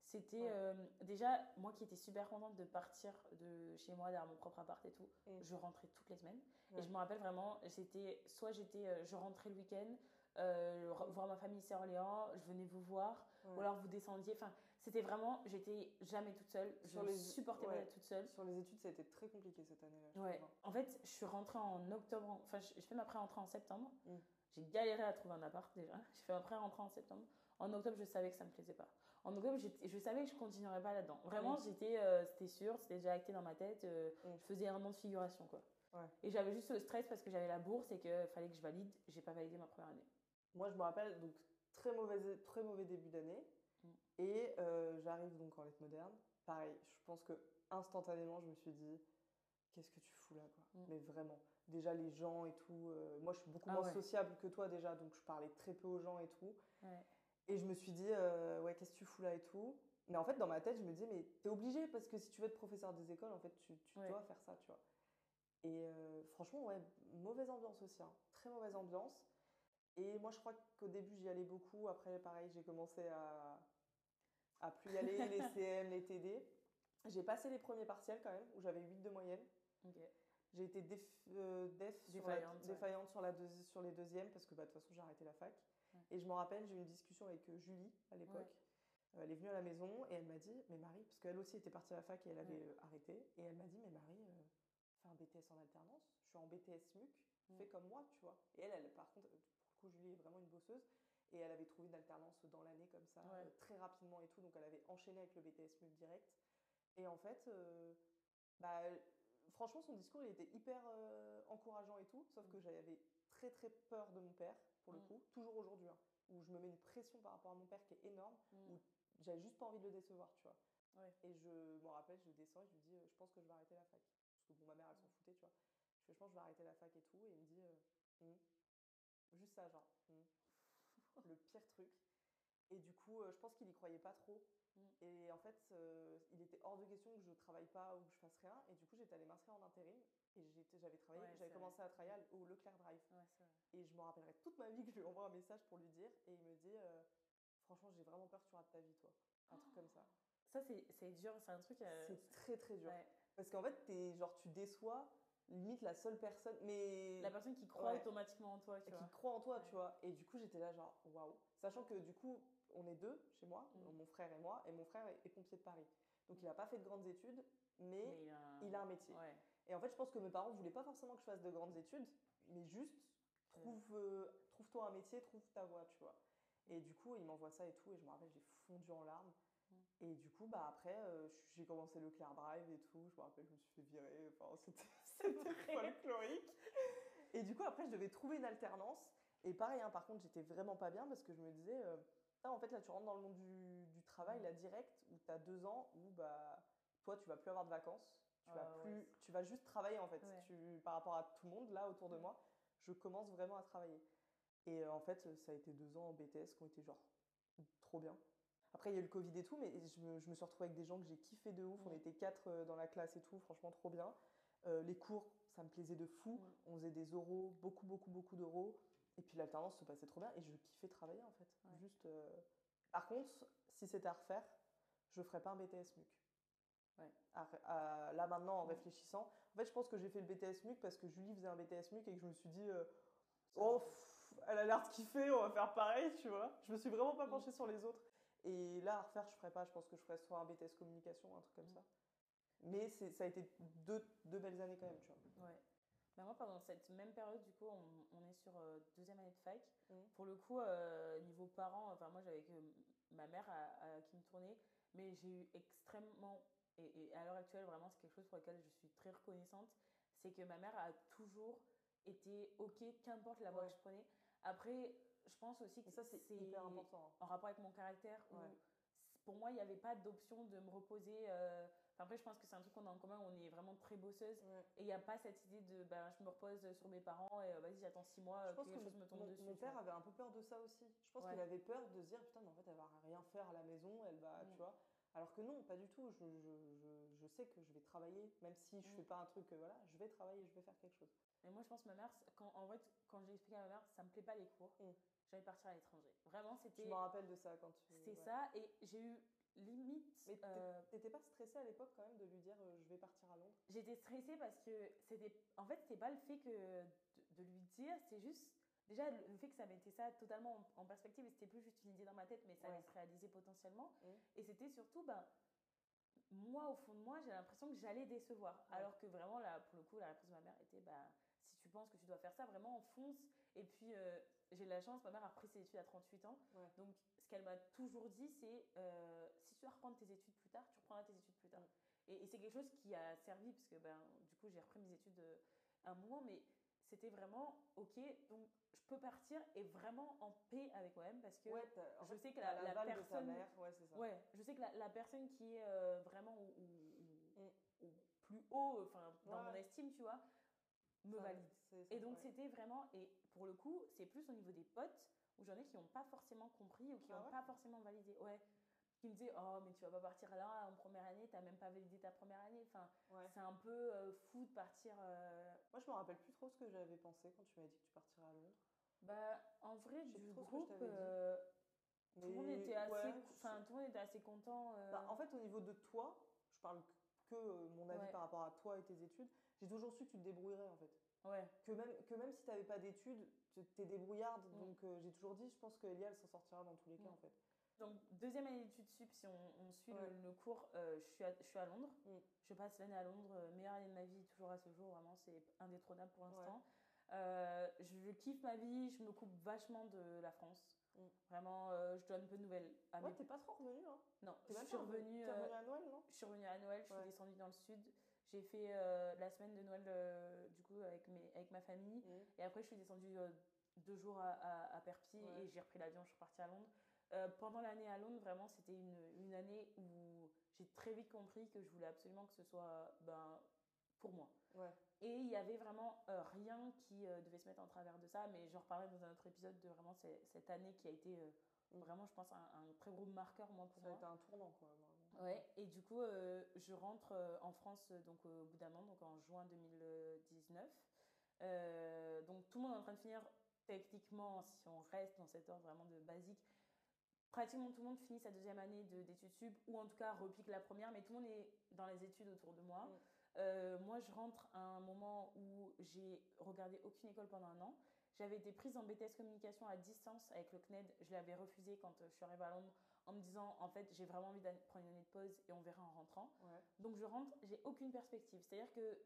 C'était Ouais. euh, déjà, moi qui étais super contente de partir de chez moi, d'avoir mon propre appart et tout, je rentrais toutes les semaines. Ouais. Et je me rappelle vraiment, j'étais, soit j'étais, euh, je rentrais le week-end, euh, voir ma famille ici à Orléans, je venais vous voir, Ouais. ou alors vous descendiez. Enfin, c'était vraiment, j'étais jamais toute seule. Je Sur les- supportais pas ouais. d'être toute seule. Sur les études, ça a été très compliqué cette année-là. Ouais. En fait, je suis rentrée en octobre. en- Enfin, je- fait ma pré-rentrée en septembre. Mm. J'ai galéré à trouver un appart déjà. J'ai fait ma pré-rentrée en septembre. En octobre, je savais que ça me plaisait pas. En octobre, je savais que je continuerais pas là-dedans. Vraiment, Mm. j'étais, euh, c'était sûr, c'était déjà acté dans ma tête. euh, Mm. Je faisais un an de figuration, quoi. Ouais. Et j'avais juste le stress parce que j'avais la bourse et qu'il fallait que je valide. J'ai pas validé ma première année. Moi, je me rappelle, donc très mauvais, très mauvais début d'année. Et euh, j'arrive donc en lettres modernes. Pareil, je pense que instantanément, je me suis dit, qu'est-ce que tu fous là, quoi? Mm. Mais vraiment. Déjà, les gens et tout. euh, moi, je suis beaucoup Ah moins ouais. sociable que toi déjà, donc je parlais très peu aux gens et tout. Ouais. Et je me suis dit, euh, ouais, qu'est-ce que tu fous là et tout? Mais en fait, dans ma tête, je me disais, mais t'es obligé parce que si tu veux être professeur des écoles, en fait, tu, tu Ouais. dois faire ça, tu vois. Et franchement, ouais, mauvaise ambiance aussi, hein. très mauvaise ambiance. Et moi, je crois qu'au début, j'y allais beaucoup. Après, pareil, j'ai commencé à, à plus y aller, les CM, les TD. J'ai passé les premiers partiels quand même, où j'avais 8 de moyenne. J'ai été déf, euh, def sur la- Défaillante, ouais. sur, la deuxi- sur les deuxièmes parce que bah, de toute façon j'ai arrêté la fac. Ouais. Et je me rappelle, j'ai eu une discussion avec euh, Julie à l'époque. Euh, Elle est venue à la maison et elle m'a dit, mais Marie, parce qu'elle aussi était partie à la fac et elle avait euh, arrêté, et elle m'a dit, mais Marie, fais un BTS en alternance, je suis en BTS MUC, fais comme moi, tu vois. Et elle, elle, par contre, pour le coup, Julie est vraiment une bosseuse, et elle avait trouvé une alternance dans l'année comme ça, Ouais. euh, très rapidement et tout, donc elle avait enchaîné avec le BTS MUC direct. Et en fait, euh, bah, franchement, son discours, il était hyper euh, encourageant et tout, sauf que j'avais très très peur de mon père, pour le Mm. coup, toujours aujourd'hui, hein, où je me mets une pression par rapport à mon père qui est énorme, Mm. où j'avais juste pas envie de le décevoir, tu vois. Ouais. Et je me rappelle, je descends et je lui dis, je pense que je vais arrêter la fac. Parce que bon, ma mère, elle s'en foutait, tu vois. Je fais, je pense que je vais arrêter la fac et tout, et il me dit, Hmm. juste ça, genre, Hmm. Le pire truc. Et du coup, euh, je pense qu'il y croyait pas trop. Mm. Et en fait, euh, il était hors de question que je travaille pas ou que je fasse rien. Et du coup, j'étais allée m'inscrire en intérim. Et j'avais travaillé, Ouais, j'avais commencé à travailler au Leclerc Drive. Ouais. Et je me rappellerai toute ma vie que je lui envoie un message pour lui dire. Et il me dit, euh, franchement, j'ai vraiment peur que tu rates ta vie, toi. Un truc comme ça. Ça, c'est dur, c'est un truc. euh, C'est très très dur. ouais. Parce qu'en fait, t'es, genre, tu déçois limite la seule personne. Mais. La personne qui croit Ouais. automatiquement en toi, tu qui vois. croit en toi, Ouais. tu vois. Et du coup, j'étais là, genre, waouh. Sachant que du coup, on est deux chez moi, Mm. mon frère et moi, et mon frère est, est pompier de Paris. Donc, Mm. il n'a pas fait de grandes études, mais, Mais il a un, il a un métier. Ouais. Et en fait, je pense que mes parents voulaient pas forcément que je fasse de grandes études, mais juste, trouve, euh, trouve-toi un métier, trouve ta voie, tu vois. Et du coup, il m'envoie ça et tout, et je me rappelle, j'ai fondu en larmes. Mm. Et du coup, bah après, euh, j'ai commencé le Claire Drive et tout. Je me rappelle, je me suis fait virer. Enfin, c'était c'était folklorique. Et du coup, après, je devais trouver une alternance. Et pareil, hein, par contre, j'étais vraiment pas bien parce que je me disais, euh, Putain, en fait, là, tu rentres dans le monde du, du travail, là, direct, où tu as deux ans, où bah, toi, tu vas plus avoir de vacances. Tu, vas, Ah ouais, plus, tu vas juste travailler, en fait. Ouais. Tu, par rapport à tout le monde, là, autour de Ouais. moi, je commence vraiment à travailler. Et euh, en fait, ça a été deux ans en BTS qui ont été genre trop bien. Après, il y a eu le Covid et tout, mais je me, je me suis retrouvée avec des gens que j'ai kiffé de ouf. On était quatre euh, dans la classe et tout, franchement trop bien. Euh, les cours, ça me plaisait de fou. Ouais. On faisait des oraux, beaucoup, beaucoup, beaucoup d'oraux. Et puis l'alternance se passait trop bien et je kiffais travailler en fait. Ouais. Juste. euh, Par contre, si c'était à refaire, je ferais pas un BTS MUC. Ouais. À- à- là maintenant, en réfléchissant, en fait, je pense que j'ai fait le BTS MUC parce que Julie faisait un BTS MUC et que je me suis dit, euh, oh, pff, elle a l'air de kiffer, on va faire pareil, tu vois. Je me suis vraiment pas Mm. penchée sur les autres. Et là, à refaire, je ferais pas. Je pense que je ferais soit un BTS communication, un truc comme Mm. ça. Mais c'est- ça a été deux, deux belles années quand même, tu vois. Ouais. Bah, moi, pendant cette même période, du coup, on, on est sur euh, deuxième année de fac. Mhm. Pour le coup, euh, niveau parents, enfin, moi, j'avais que ma mère à- à- qui me tournait, mais j'ai eu extrêmement, et, et à l'heure actuelle, vraiment, c'est quelque chose pour lequel je suis très reconnaissante, c'est que ma mère a toujours été OK, qu'importe la voie Ouais. que je prenais. Après, je pense aussi que Et ça, c'est hyper important. en rapport avec mon caractère Ouais. pour moi il n'y avait pas d'option de me reposer euh, après je pense que c'est un truc qu'on a en commun on est vraiment très bosseuse Ouais. et il n'y a pas cette idée de ben, je me repose sur mes parents et euh, vas-y j'attends six mois Je euh, pense que que quelque chose me tombe mon, dessus mon père vois. avait un peu peur de ça aussi. Je pense Ouais. qu'il avait peur de se dire putain, mais en fait, elle va rien faire à la maison, elle va, Mm. tu vois. Alors que non, pas du tout. Je, je, je, je sais que je vais travailler, même si je Mm. fais pas un truc, euh, voilà, je vais travailler, je vais faire quelque chose. mais moi je pense que ma mère c'est- quand, en vrai quand j'ai expliqué à ma mère ça me plaît pas les cours Mm. j'allais partir à l'étranger vraiment Je c'était me rappelle de ça quand tu. c'était ouais. ça et j'ai eu limite Mais euh, t'étais pas stressée à l'époque quand même de lui dire euh, je vais partir à Londres? J'étais stressée parce que c'était. En fait, c'était pas le fait que de, de lui dire, c'est juste. Déjà, le fait que ça mettait ça totalement en, en perspective, et c'était plus juste une idée dans ma tête, mais ça Ouais. allait se réaliser potentiellement. Mm. Et c'était surtout, ben, moi, au fond de moi, j'ai l'impression que j'allais décevoir. Ouais. Alors que vraiment, là, pour le coup, la réponse de ma mère était, tu penses que tu dois faire ça, vraiment, fonce. Et puis, euh, j'ai de la chance, ma mère a repris ses études à 38 ans. Ouais. Donc, ce qu'elle m'a toujours dit, c'est euh, si tu dois reprendre tes études plus tard, tu reprendras tes études plus tard. Mm. Et, et c'est quelque chose qui a servi, parce que ben, du coup, j'ai repris mes études euh, un moment, mais c'était vraiment OK, donc je peux partir et vraiment en paix avec moi-même, parce que Ouais, je fait, sais que la, personne. mère, ouais, c'est ça. Ouais, je sais que la, la personne qui est vraiment au, au- Mm. au plus haut, enfin, dans mon estime, tu vois, me valide. Et donc c'était vraiment, et pour le coup, c'est plus au niveau des potes, où j'en ai qui n'ont pas forcément compris ou qui Ah n'ont ouais pas forcément validé. Ouais. Qui me disaient, oh, mais tu vas pas partir là en première année, t'as même pas validé ta première année. Enfin, Ouais. c'est un peu euh, fou de partir. euh, Moi, je me rappelle plus trop ce que j'avais pensé quand tu m'as dit que tu partirais à Londres. Bah, en vrai, du trop groupe, euh, tout le monde était assez, ouais, tout le monde était assez content. Bah, en fait, au niveau de toi, je parle que euh, mon avis Ouais. par rapport à toi et tes études. J'ai toujours su que tu te débrouillerais en fait. Ouais. Que même, que même si tu n'avais pas d'études, tu- t'es débrouillarde. Mm. Donc euh, j'ai toujours dit, je pense que Elia, elle s'en sortira dans tous les cas Mm. en fait. Donc, deuxième année d'études sup, si on, on suit le- Ouais. le, cours, euh, je, suis à, je suis à Londres. Mm. Je passe l'année à Londres, meilleure année de ma vie, toujours à ce jour, vraiment, c'est indétrônable pour Ouais. l'instant. Euh, je kiffe ma vie, je me coupe vachement de la France. Mm. Vraiment, euh, je donne peu de nouvelles à Ouais, mes... t'es pas trop revenu, hein Non, je suis revenue, euh, revenu à Noël, non? je suis revenue à Noël, je suis Ouais. descendue dans le sud. J'ai fait euh, la semaine de Noël, euh, du coup, avec, mes, avec ma famille. Mm. Et après, je suis descendue deux jours à, à, à Perpignan Ouais. et j'ai repris l'avion, je suis repartie à Londres. Pendant l'année à Londres, vraiment, c'était une, une année où j'ai très vite compris que je voulais absolument que ce soit ben, pour moi. Ouais. Et il y avait vraiment euh, rien qui euh, devait se mettre en travers de ça, mais j'en reparlerai dans un autre épisode de vraiment cette année qui a été euh, vraiment, je pense, un, un très gros marqueur, moi, pour Ça a moi. été un tournant, quoi. vraiment. Ouais, et du coup, je rentre en France donc, au bout d'un an, donc en juin 2019. Euh, donc tout le monde est en train de finir, techniquement, si on reste dans cet ordre vraiment de basique, pratiquement tout le monde finit sa deuxième année de- d'études sup, ou en tout cas repique la première, mais tout le monde est dans les études autour de moi. Mm. Euh, moi, je rentre à un moment où j'ai regardé aucune école pendant un an. J'avais été prise en BTS communication à distance avec le CNED. Je l'avais refusé quand euh, je suis arrivée à Londres en me disant en fait j'ai vraiment envie de prendre une année de pause et on verra en rentrant. Ouais. Donc je rentre, j'ai aucune perspective. C'est-à-dire que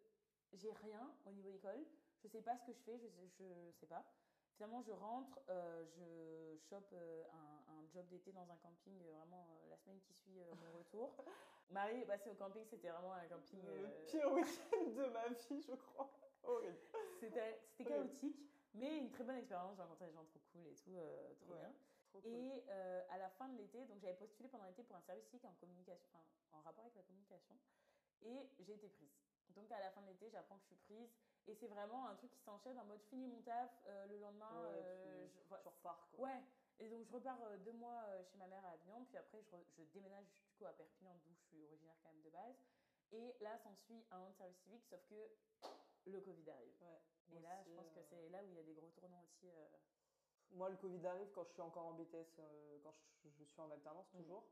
j'ai rien au niveau école. Je sais pas ce que je fais, je sais, je sais pas. Finalement, je rentre, euh, je chope euh, un job d'été dans un camping euh, vraiment euh, la semaine qui suit euh, mon retour. Marie est passée au camping, c'était vraiment un camping. Le pire week-end de ma vie, je crois. Horrible. C'était chaotique, mais une très bonne expérience. J'ai rencontré des gens trop cool et tout, euh, trop Ouais. bien. Trop cool. Et euh, à la fin de l'été, donc j'avais postulé pendant l'été pour un service civique en communication, enfin en rapport avec la communication, et j'ai été prise. Donc à la fin de l'été, j'apprends que je suis prise, et c'est vraiment un truc qui s'enchaîne en mode fini mon taf, euh, le lendemain, Ouais, tu, je- tu repars, quoi. Ouais, et donc je repars euh, deux mois euh, chez ma mère à Avignon, puis après je, déménage du coup à Perpignan, d'où je suis originaire quand même de base. Et là s'ensuit un an de service civique, sauf que le Covid arrive. Ouais. Et là, je pense que euh, c'est là où il y a des gros tournants aussi. euh, Moi, le Covid arrive quand je suis encore en BTS, euh, quand je, je suis en alternance Mm. toujours.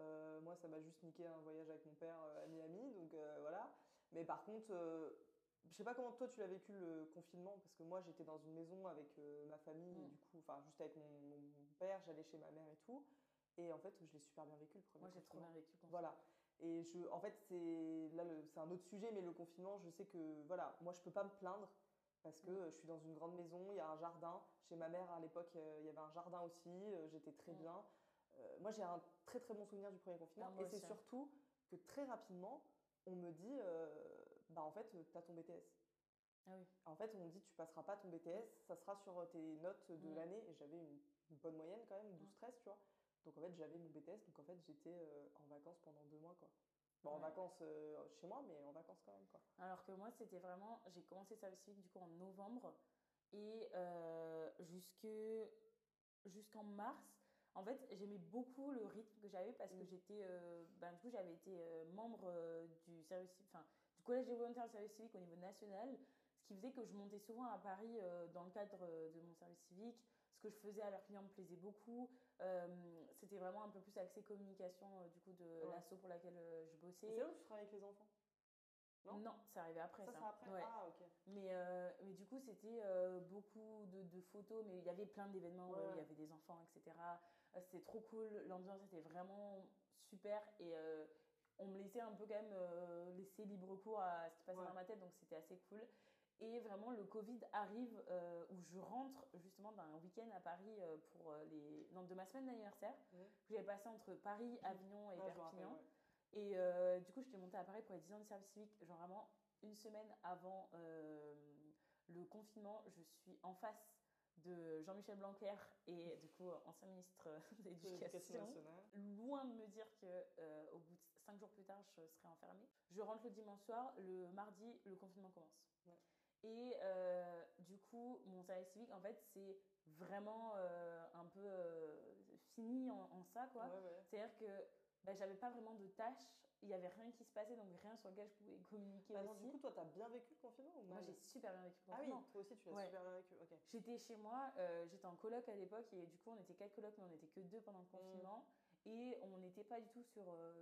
Euh, moi, ça m'a juste niqué un voyage avec mon père à Miami, donc voilà. Mais par contre, je sais pas comment toi tu l'as vécu le confinement, parce que moi j'étais dans une maison avec ma famille, et Mm. du coup, enfin juste avec mon, mon père, j'allais chez ma mère et tout. Et en fait, je l'ai super bien vécu le premier Moi, j'ai trop bien vécu. le. Voilà. Et je, en fait, c'est là, le- c'est un autre sujet, mais le confinement, je sais que voilà, moi, je peux pas me plaindre parce que Mm. je suis dans une grande maison, il y a un jardin. Chez ma mère, à l'époque, euh, il y avait un jardin aussi. euh, J'étais très Mm. bien. Euh, moi, j'ai un très très bon souvenir du premier confinement. Ah, et c'est hein. surtout que très rapidement, on me dit, euh, bah en fait, tu as ton BTS. Ah oui. En fait, on me dit, tu passeras pas ton BTS, ça sera sur euh, tes notes de l'année. Et j'avais une, une bonne moyenne quand même, 12-13, tu vois. Donc en fait, j'avais mon BTS. Donc en fait, j'étais euh, en vacances pendant deux mois, quoi. Bon, en vacances euh, chez moi, mais en vacances quand même, quoi. Alors que moi, c'était vraiment. J'ai commencé le service civique du coup en novembre et euh, jusque jusqu'en mars. En fait, j'aimais beaucoup le rythme que j'avais parce que Mm. j'étais. ben, du coup, j'avais été membre du service, enfin, du collège des volontaires du service civique au niveau national, ce qui faisait que je montais souvent à Paris euh, dans le cadre euh, de mon service civique. Ce que je faisais à leurs clients me plaisait beaucoup. Euh, c'était vraiment un peu plus axé communication du coup de Ouais. l'asso pour laquelle je bossais. c'est là où tu travailles avec les enfants? Non? Après Ça, ça. c'est après Ouais. Ah, ok. Mais, euh, mais du coup, c'était euh, beaucoup de, de photos, mais il y avait plein d'événements Ouais, où il y avait des enfants, etc. C'était trop cool, l'ambiance était vraiment super et euh, on me laissait un peu quand même laisser libre cours à ce qui passait Ouais. dans ma tête, donc c'était assez cool. Et vraiment, le Covid arrive euh, où je rentre justement d'un week-end à Paris euh, pour euh, les... non, de ma semaine d'anniversaire, que j'avais passé entre Paris, Avignon et Ah, je Perpignan. Et du coup, j'étais montée à Paris pour les 10 ans de service civique, genre vraiment une semaine avant le confinement. Je suis en face de Jean-Michel Blanquer et du coup, ancien ministre de L'éducation. Loin de me dire que euh, au bout de 5 jours plus tard, je serai enfermée. Je rentre le dimanche soir, le mardi, le confinement commence. Ouais. Et euh, du coup, mon service civique, en fait, c'est vraiment euh, un peu euh, fini en, en ça, quoi. Ouais, ouais. C'est-à-dire que bah, j'avais pas vraiment de tâches, il y avait rien qui se passait, donc rien sur lequel je pouvais communiquer Ah non, aussi. du coup, toi, t'as bien vécu le confinement ou Moi, j'ai super bien vécu le Ah oui, confinement. toi aussi, tu l'as Ouais. super bien vécu. Ok. J'étais chez moi, euh, j'étais en coloc à l'époque, et du coup, on était quatre colocs, mais on était que deux pendant le confinement. Et on n'était pas du tout sur euh,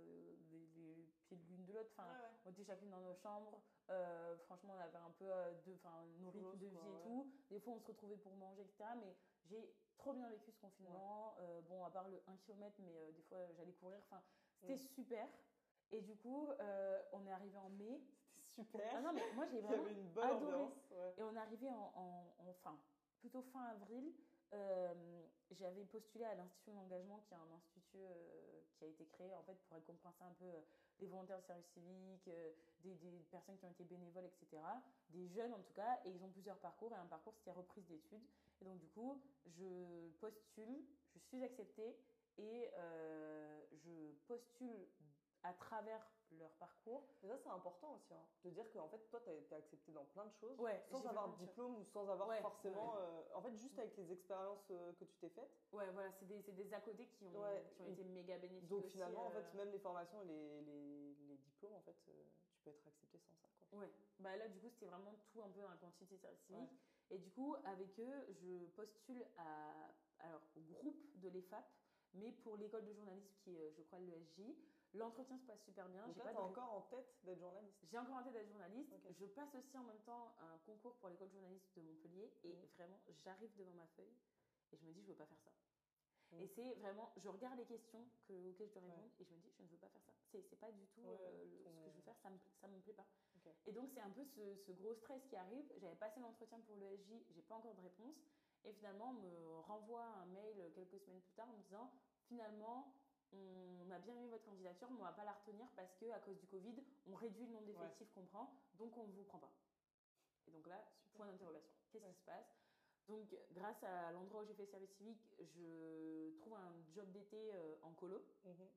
les, les pieds de l'une de l'autre. Enfin, ouais. on était chacune dans nos chambres. Euh, franchement, on avait un peu euh, de, enfin, nos rythmes de quoi, vie et ouais. tout. Des fois, on se retrouvait pour manger, etc. Mais j'ai trop bien vécu ce confinement. Euh, bon, à part le 1 km, mais euh, des fois, j'allais courir. Enfin, c'était super. Et du coup, on est arrivé en mai. C'était super. Ah non, mais moi, j'ai vraiment une bonne adoré. ambiance. et on est arrivé en, en- en fin, plutôt fin avril. euh, J'avais postulé à l'Institut d'engagement, qui est un institut euh, qui a été créé en fait pour récompenser un peu les volontaires de service civique, euh, des, des personnes qui ont été bénévoles, etc. Des jeunes en tout cas, et ils ont plusieurs parcours. Et un parcours, c'était reprise d'études. Et donc, du coup, je postule, je suis acceptée et euh, je postule à travers leur parcours. Mais ça, c'est important aussi, hein, de dire qu'en fait, toi, tu as été accepté dans plein de choses, Ouais, sans avoir de diplôme ou sans avoir Ouais, forcément. euh, en fait, juste avec les expériences euh, que tu t'es faites. Ouais, voilà, c'est des, des à côté qui ont, qui été méga bénéfiques. Donc aussi, finalement, en euh, fait, même les formations et les, les, les diplômes, en fait, tu peux être accepté sans ça. Quoi. Ouais, bah là du coup c'était vraiment tout un peu dans la quantité civique. Et du coup avec eux je postule à, alors, au groupe de l'EFAP, mais pour l'école de journalisme qui est je crois l'ESJ. L'entretien se passe super bien. J'ai pas de- encore en tête d'être journaliste. J'ai encore en tête d'être journaliste. Je passe aussi en même temps un concours pour l'école de journalisme de Montpellier. Et Mhm. vraiment, j'arrive devant ma feuille et je me dis, je veux pas faire ça. Mhm. Et c'est vraiment, je regarde les questions que, auxquelles je dois Ouais. répondre et je me dis, je ne veux pas faire ça. C'est pas du tout Ouais, euh, le- ce que je veux faire, ça me, ça me plaît pas. Et donc, c'est un peu ce, ce gros stress qui arrive. J'avais passé l'entretien pour le SJ, j'ai pas encore de réponse. Et finalement, on me renvoie un mail quelques semaines plus tard en me disant, finalement, on a bien aimé votre candidature, mais on va pas la retenir parce que à cause du Covid, on réduit le nombre d'effectifs qu'on prend, donc on ne vous prend pas. Et donc là, point d'interrogation. Qu'est-ce Ouais. qui se passe? Donc, grâce à l'endroit où j'ai fait service civique, je trouve un job d'été euh, en colo. Mhm.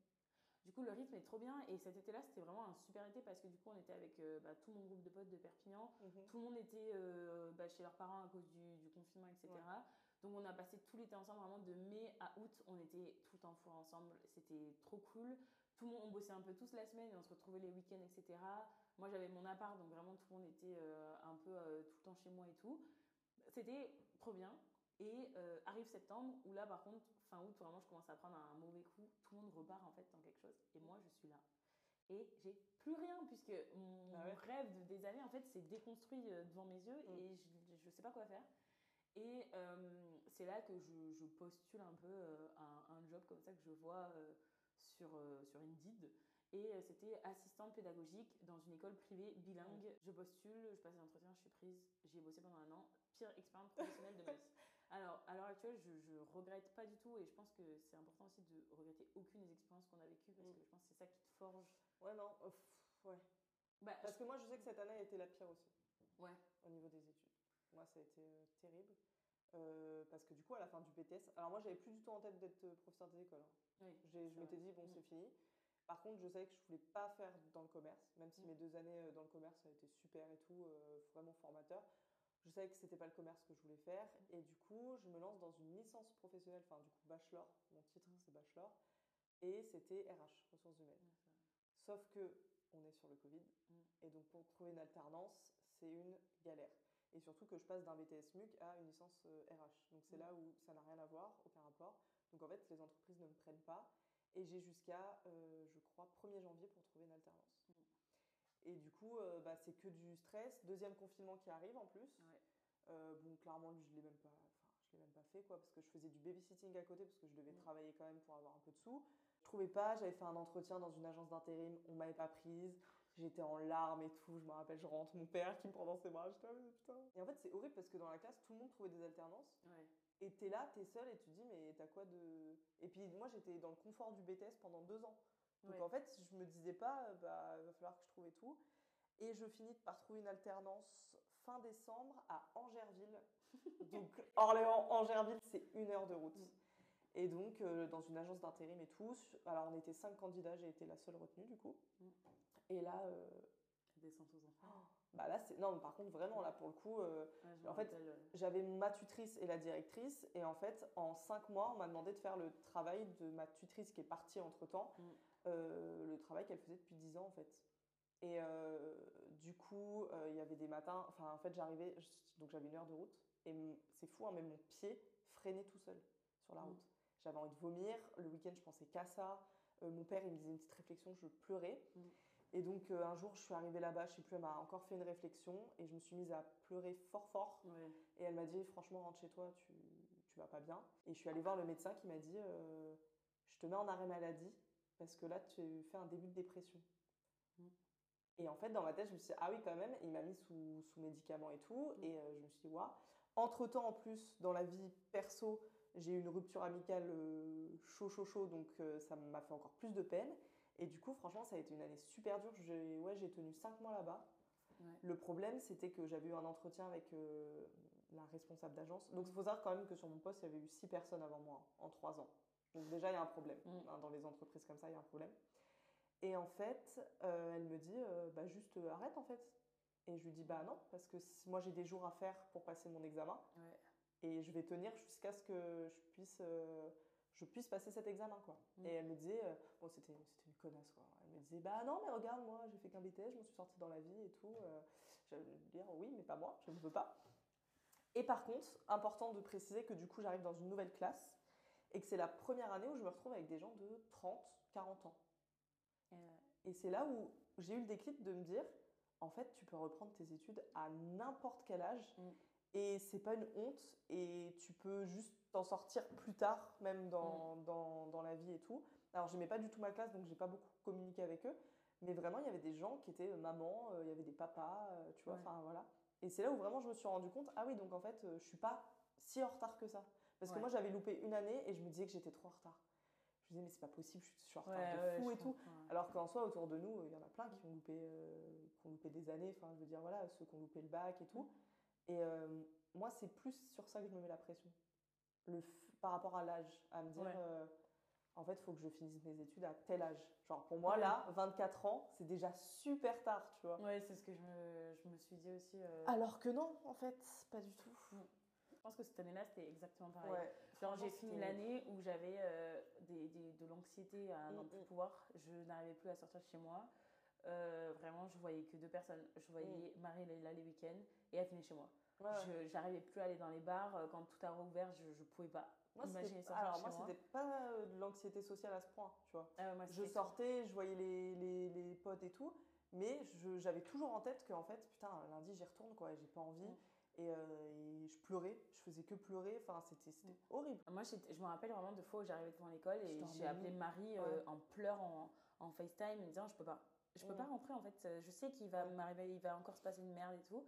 Du coup, le rythme est trop bien. Et cet été-là, c'était vraiment un super été parce que du coup, on était avec euh, bah, tout mon groupe de potes de Perpignan. Mhm. Tout le monde était euh, bah, chez leurs parents à cause du, du confinement, etc. Ouais. Donc, on a passé tout l'été ensemble, vraiment de mai à août. On était tout en four ensemble. C'était trop cool. Tout le monde, on bossait un peu tous la semaine et on se retrouvait les week-ends, etc. Moi, j'avais mon appart, donc vraiment, tout le monde était euh, un peu euh, tout le temps chez moi et tout. C'était trop bien. Et euh, arrive septembre, où là, par contre, fin août, vraiment, je commence à prendre un mauvais coup. Tout le monde repart en fait dans quelque chose. Et moi, je suis là. Et j'ai plus rien, puisque mon Ah ouais. rêve de- des années, en fait, s'est déconstruit devant mes yeux Mm. et je ne sais pas quoi faire. Et euh, c'est là que je, je postule un peu euh, un, un job comme ça que je vois euh, sur, sur Indeed. Et c'était assistante pédagogique dans une école privée bilingue. Je postule, je passe l'entretien, je suis prise. J'y ai bossé pendant un an. Pire expérience professionnelle de ma vie. Alors, à l'heure actuelle, je, je regrette pas du tout et je pense que c'est important aussi de regretter aucune des expériences qu'on a vécues parce Mm. que je pense que c'est ça qui te forge. Ouais, non. pff, ouais. Bah, Parce que moi, je sais que cette année a été la pire aussi. Ouais. au niveau des études. Moi, ça a été euh, terrible. Euh, parce que du coup, à la fin du BTS, alors moi, j'avais plus du tout en tête d'être euh, professeur des écoles. hein. oui, Je m'étais dit, bon, Mm. c'est fini. Par contre, je savais que je voulais pas faire dans le commerce, même si Mm. mes deux années dans le commerce, ça a été super et tout, euh, vraiment formateur. Je savais que c'était pas le commerce que je voulais faire. Mm. Et du coup, je me lance dans une licence professionnelle, enfin, du coup, bachelor. Mon titre, c'est bachelor. Et c'était RH, ressources humaines. Sauf que on est sur le Covid. Mm. Et donc, pour trouver une alternance, c'est une galère. Et surtout que je passe d'un BTS MUC à une licence euh, RH. Donc, c'est Mm. là où ça n'a rien à voir, aucun rapport. Donc, en fait, les entreprises ne me prennent pas. Et j'ai jusqu'à, euh, je crois, 1er janvier pour trouver une alternance. Mm. Et du coup, euh, bah, c'est que du stress. Deuxième confinement qui arrive en plus. Ouais. Euh, bon, clairement, lui, je l'ai même pas, enfin, je l'ai même pas fait, quoi, parce que je faisais du babysitting à côté, parce que je devais Mm. travailler quand même pour avoir un peu de sous. Je trouvais pas, j'avais fait un entretien dans une agence d'intérim, on m'avait pas prise. J'étais en larmes et tout, je me rappelle, je rentre, mon père qui me prend dans ses bras, ah, mais putain. Et en fait, c'est horrible parce que dans la classe, tout le monde trouvait des alternances. Ouais. Et t'es là, t'es seule et tu te dis, mais t'as quoi de. Et puis moi, j'étais dans le confort du BTS pendant deux ans. Donc Ouais. en fait, je me disais pas, bah, va falloir que je trouve et tout. Et je finis par trouver une alternance fin décembre à Angerville. donc Orléans-Angerville, c'est une heure de route. Mm. Et donc, euh, dans une agence d'intérim et tout. Alors, on était cinq candidats, j'ai été la seule retenue du coup. Et là, euh, Descente aux enfants. bah là, c'est. Non, mais par contre, vraiment, là, pour le coup. euh, Ouais, en fait, rappelle, j'avais ma tutrice et la directrice, et en fait, en cinq mois, on m'a demandé de faire le travail de ma tutrice qui est partie entre temps, Mm. le travail qu'elle faisait depuis dix ans en fait. Et euh, du coup, euh, il y avait des matins, enfin, en fait, j'arrivais, donc j'avais une heure de route, et c'est fou, hein, mais mon pied freinait tout seul sur la Mm. route. j'avais envie de vomir. Le week-end, je pensais qu'à ça. Euh, mon père, il me disait une petite réflexion, je pleurais. Mm. Et donc, euh, un jour, je suis arrivée là-bas, je sais plus, elle m'a encore fait une réflexion et je me suis mise à pleurer fort, fort. Ouais. Et elle m'a dit, franchement, rentre chez toi, tu, tu vas pas bien. Et je suis allée voir le médecin qui m'a dit, euh, je te mets en arrêt maladie parce que là, tu fais un début de dépression. Mm. Et en fait, dans ma tête, je me suis dit, ah oui, quand même, il m'a mis sous, sous médicaments et tout. Mm. Et euh, je me suis dit, waouh. Entre-temps, en plus, dans la vie perso, j'ai eu une rupture amicale chaud, chaud, chaud, donc ça m'a fait encore plus de peine. Et du coup, franchement, ça a été une année super dure. J'ai ouais, tenu 5 mois là-bas. Ouais. Le problème, c'était que j'avais eu un entretien avec euh, la responsable d'agence. Donc, il faut savoir quand même que sur mon poste, il y avait eu 6 personnes avant moi en 3 ans. Donc, déjà, il y a un problème. Mm. Hein, Dans les entreprises comme ça, il y a un problème. Et en fait, euh, elle me dit, euh, bah, juste arrête en fait. Et je lui dis, bah non, parce que si- moi j'ai des jours à faire pour passer mon examen Ouais. et je vais tenir jusqu'à ce que je puisse, je puisse passer cet examen. Quoi. Mm. Et elle me disait, euh, bon, c'était c'était une connasse quoi. Elle me disait, bah non, mais regarde, moi j'ai fait qu'un BTS, je me suis sortie dans la vie et tout. Euh, J'allais lui dire, oui, mais pas moi, je ne veux pas. Et par contre, important de préciser que du coup j'arrive dans une nouvelle classe et que c'est la première année où je me retrouve avec des gens de 30, 40 ans. Euh, Et c'est là où j'ai eu le déclic de me dire, en fait, tu peux reprendre tes études à n'importe quel âge Mm. Et c'est pas une honte et tu peux juste t'en sortir plus tard, même dans, dans, dans la vie et tout. Alors, j'aimais pas du tout ma classe, donc j'ai pas beaucoup communiqué avec eux, mais vraiment, il y avait des gens qui étaient euh, mamans, euh, il y avait des papas, euh, tu vois, Ouais. enfin voilà. Et c'est là où vraiment je me suis rendu compte, ah oui, donc en fait, je suis pas si en retard que ça. Parce que moi, j'avais loupé une année et je me disais que j'étais trop en retard. Je me disais, mais c'est pas possible, je suis en retard ouais, de fou et tout. Alors qu'en soi, autour de nous, il y en a plein qui ont loupé, euh, qui ont loupé des années. Enfin, je veux dire, voilà, ceux qui ont loupé le bac et tout. Et euh, moi, c'est plus sur ça que je me mets la pression. Le f- par rapport à l'âge, à me dire, Ouais. euh, en fait, il faut que je finisse mes études à tel âge. Genre, pour moi, Ouais. là, 24 ans, c'est déjà super tard, tu vois. Ouais, c'est ce que je me, je me suis dit aussi. euh, Alors que non, en fait, pas du tout. Je pense que cette année-là, c'était exactement pareil. Ouais. Genre, j'ai fini l'année où j'avais des, des- de l'anxiété à n'en plus mm. pouvoir. Je n'arrivais plus à sortir de chez moi. Euh, vraiment, je voyais que deux personnes. Je voyais Marie et Leïla les week-ends et elle venait chez moi. Ouais, J'arrivais plus à aller dans les bars. Euh, Quand tout a rouvert, je, je pouvais pas. Moi, c'était- imaginer sortir alors chez moi, c'était pas de l'anxiété sociale à ce point, tu vois. Ah moi, Je sortais, je voyais les, les, les potes et tout, mais j'avais toujours en tête qu'en fait, putain, lundi j'y retourne quoi, j'ai pas envie. Mm. Et, euh, et je pleurais, je faisais que pleurer, enfin c'était Mm. horrible. Moi, je me rappelle vraiment de fois où j'arrivais devant l'école et j'ai appelé. Marie euh, Ouais. en pleurant en, en FaceTime, me disant je peux pas. Je peux Mm. pas rentrer en fait. Euh, Je sais qu'il va m'arriver, il va encore se passer une merde et tout.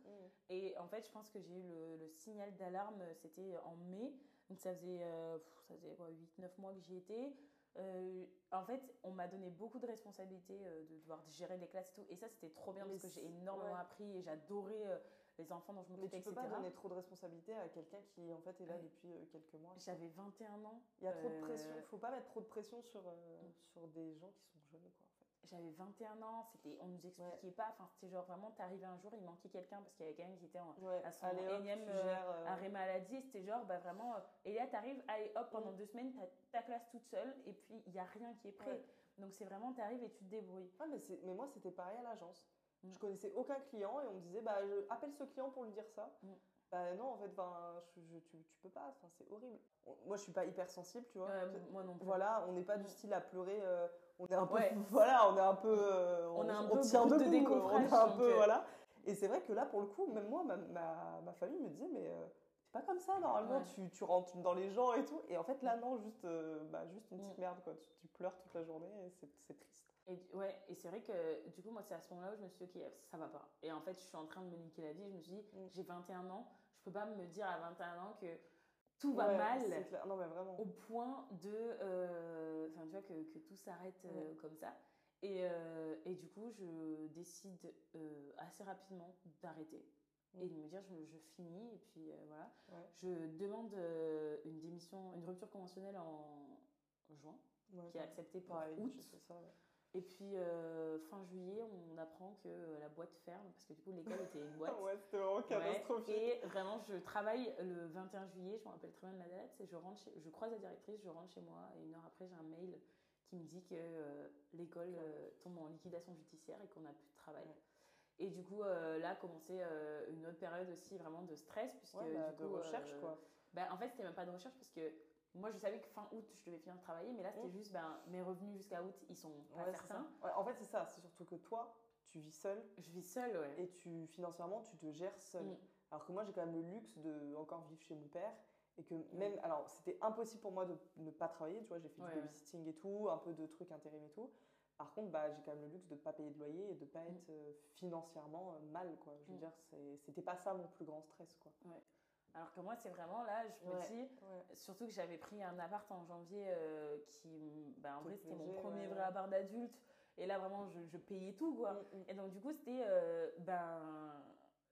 Et en fait, je pense que j'ai eu le, le signal d'alarme, c'était en mai. Donc ça faisait, euh, ça faisait 8-9 mois que j'y étais. Euh, en fait, on m'a donné beaucoup de responsabilités euh, de devoir gérer les classes et tout. Et ça, c'était trop bien Mais parce que j'ai énormément ouais. appris et j'adorais euh, les enfants dont je Mais m'occupais, tu peux etc. pas donner trop de responsabilité à quelqu'un qui en fait est là Ouais. depuis euh, quelques mois. J'avais 21 ans. Il y a trop de euh, pression, faut pas mettre trop de pression sur, euh, Mm. sur des gens qui sont jeunes quoi. J'avais 21 ans, c'était, on nous expliquait pas. Enfin, c'était genre vraiment, t'arrivais un jour, il manquait quelqu'un parce qu'il y avait quelqu'un qui était en, Ouais, à son allez hop, énième, euh, gères, euh, arrêt maladie. C'était genre, bah vraiment, euh, et là, t'arrives, allez hop, pendant Mm. deux semaines, t'as ta classe toute seule et puis il y a rien qui est prêt. Ouais. Donc c'est vraiment, t'arrives et tu te débrouilles. Ouais, mais, mais moi, c'était pareil à l'agence. Mm. Je connaissais aucun client et on me disait bah, je appelle ce client pour lui dire ça. Mm. Bah non, en fait, ben, je, je- tu, tu peux pas, c'est horrible. Moi, je suis pas hyper sensible, tu vois. Euh, moi non plus. Voilà, on n'est pas du Mm. style à pleurer. euh, on est un peu, Ouais. voilà, on est un peu, euh, On est un peu tient de décoffrage, on est un peu, euh, voilà. Et c'est vrai que là, pour le coup, même moi, ma, ma, ma famille me disait mais euh, c'est pas comme ça normalement. Ouais. Tu, tu rentres dans les gens et tout. Et en fait, là, non, juste, euh, bah, juste une petite Mm. merde quoi. Tu, tu pleures toute la journée c'est c'est triste. Et, ouais, et c'est vrai que du coup, moi, c'est à ce moment-là où je me suis dit, ok, ça va pas. Et en fait, je suis en train de me niquer la vie. Je me suis dit, Mm. j'ai 21 ans, je peux pas me dire à 21 ans que tout va Ouais, mal. c'est clair. Non mais vraiment. au point de euh, enfin tu vois que, que tout s'arrête euh, comme ça et, euh, et du coup je décide assez rapidement d'arrêter Mm. et de me dire je, je finis et puis voilà je demande une démission une rupture conventionnelle en juin qui est acceptée pour août ça. Et puis euh, fin juillet on apprend que la boîte ferme parce que du coup l'école était une boîte ouais, c'était vraiment Ouais, catastrophique. et vraiment, je travaille le 21 juillet, je me rappelle très bien de la date, et je, rentre chez- je croise la directrice, je rentre chez moi, et une heure après, j'ai un mail qui me dit que euh, l'école euh, tombe en liquidation judiciaire et qu'on n'a plus de travail. Ouais. Et du coup, là euh, une autre période aussi vraiment de stress, puisque Ouais, bah, du de coup, recherche euh, quoi. bah, en fait, c'était même pas de recherche, parce que moi, je savais que fin août, je devais finir de travailler, mais là, c'était Mm. juste, ben, mes revenus jusqu'à août, ils sont pas Ouais, certains. Ouais, en fait, c'est ça. C'est surtout que toi, tu vis seule Je vis seule, ouais. et tu financièrement, tu te gères seule. Mm. Alors que moi, j'ai quand même le luxe de encore vivre chez mon père et que même, alors c'était impossible pour moi de ne pas travailler. Tu vois, j'ai fait du babysitting et tout, un peu de trucs intérim et tout. Par contre, bah, j'ai quand même le luxe de ne pas payer de loyer et de ne pas Mm. être euh, financièrement euh, mal, quoi. Je veux Mm. dire, c'était pas ça mon plus grand stress, quoi. Alors que moi, c'est vraiment là, je me Ouais. dis, Ouais. surtout que j'avais pris un appart en janvier euh, qui, ben, en vrai, c'était mon premier ouais. vrai appart d'adulte. Et là, vraiment, je, je payais tout, quoi. Mm, mm. Et donc, du coup, c'était, euh, ben,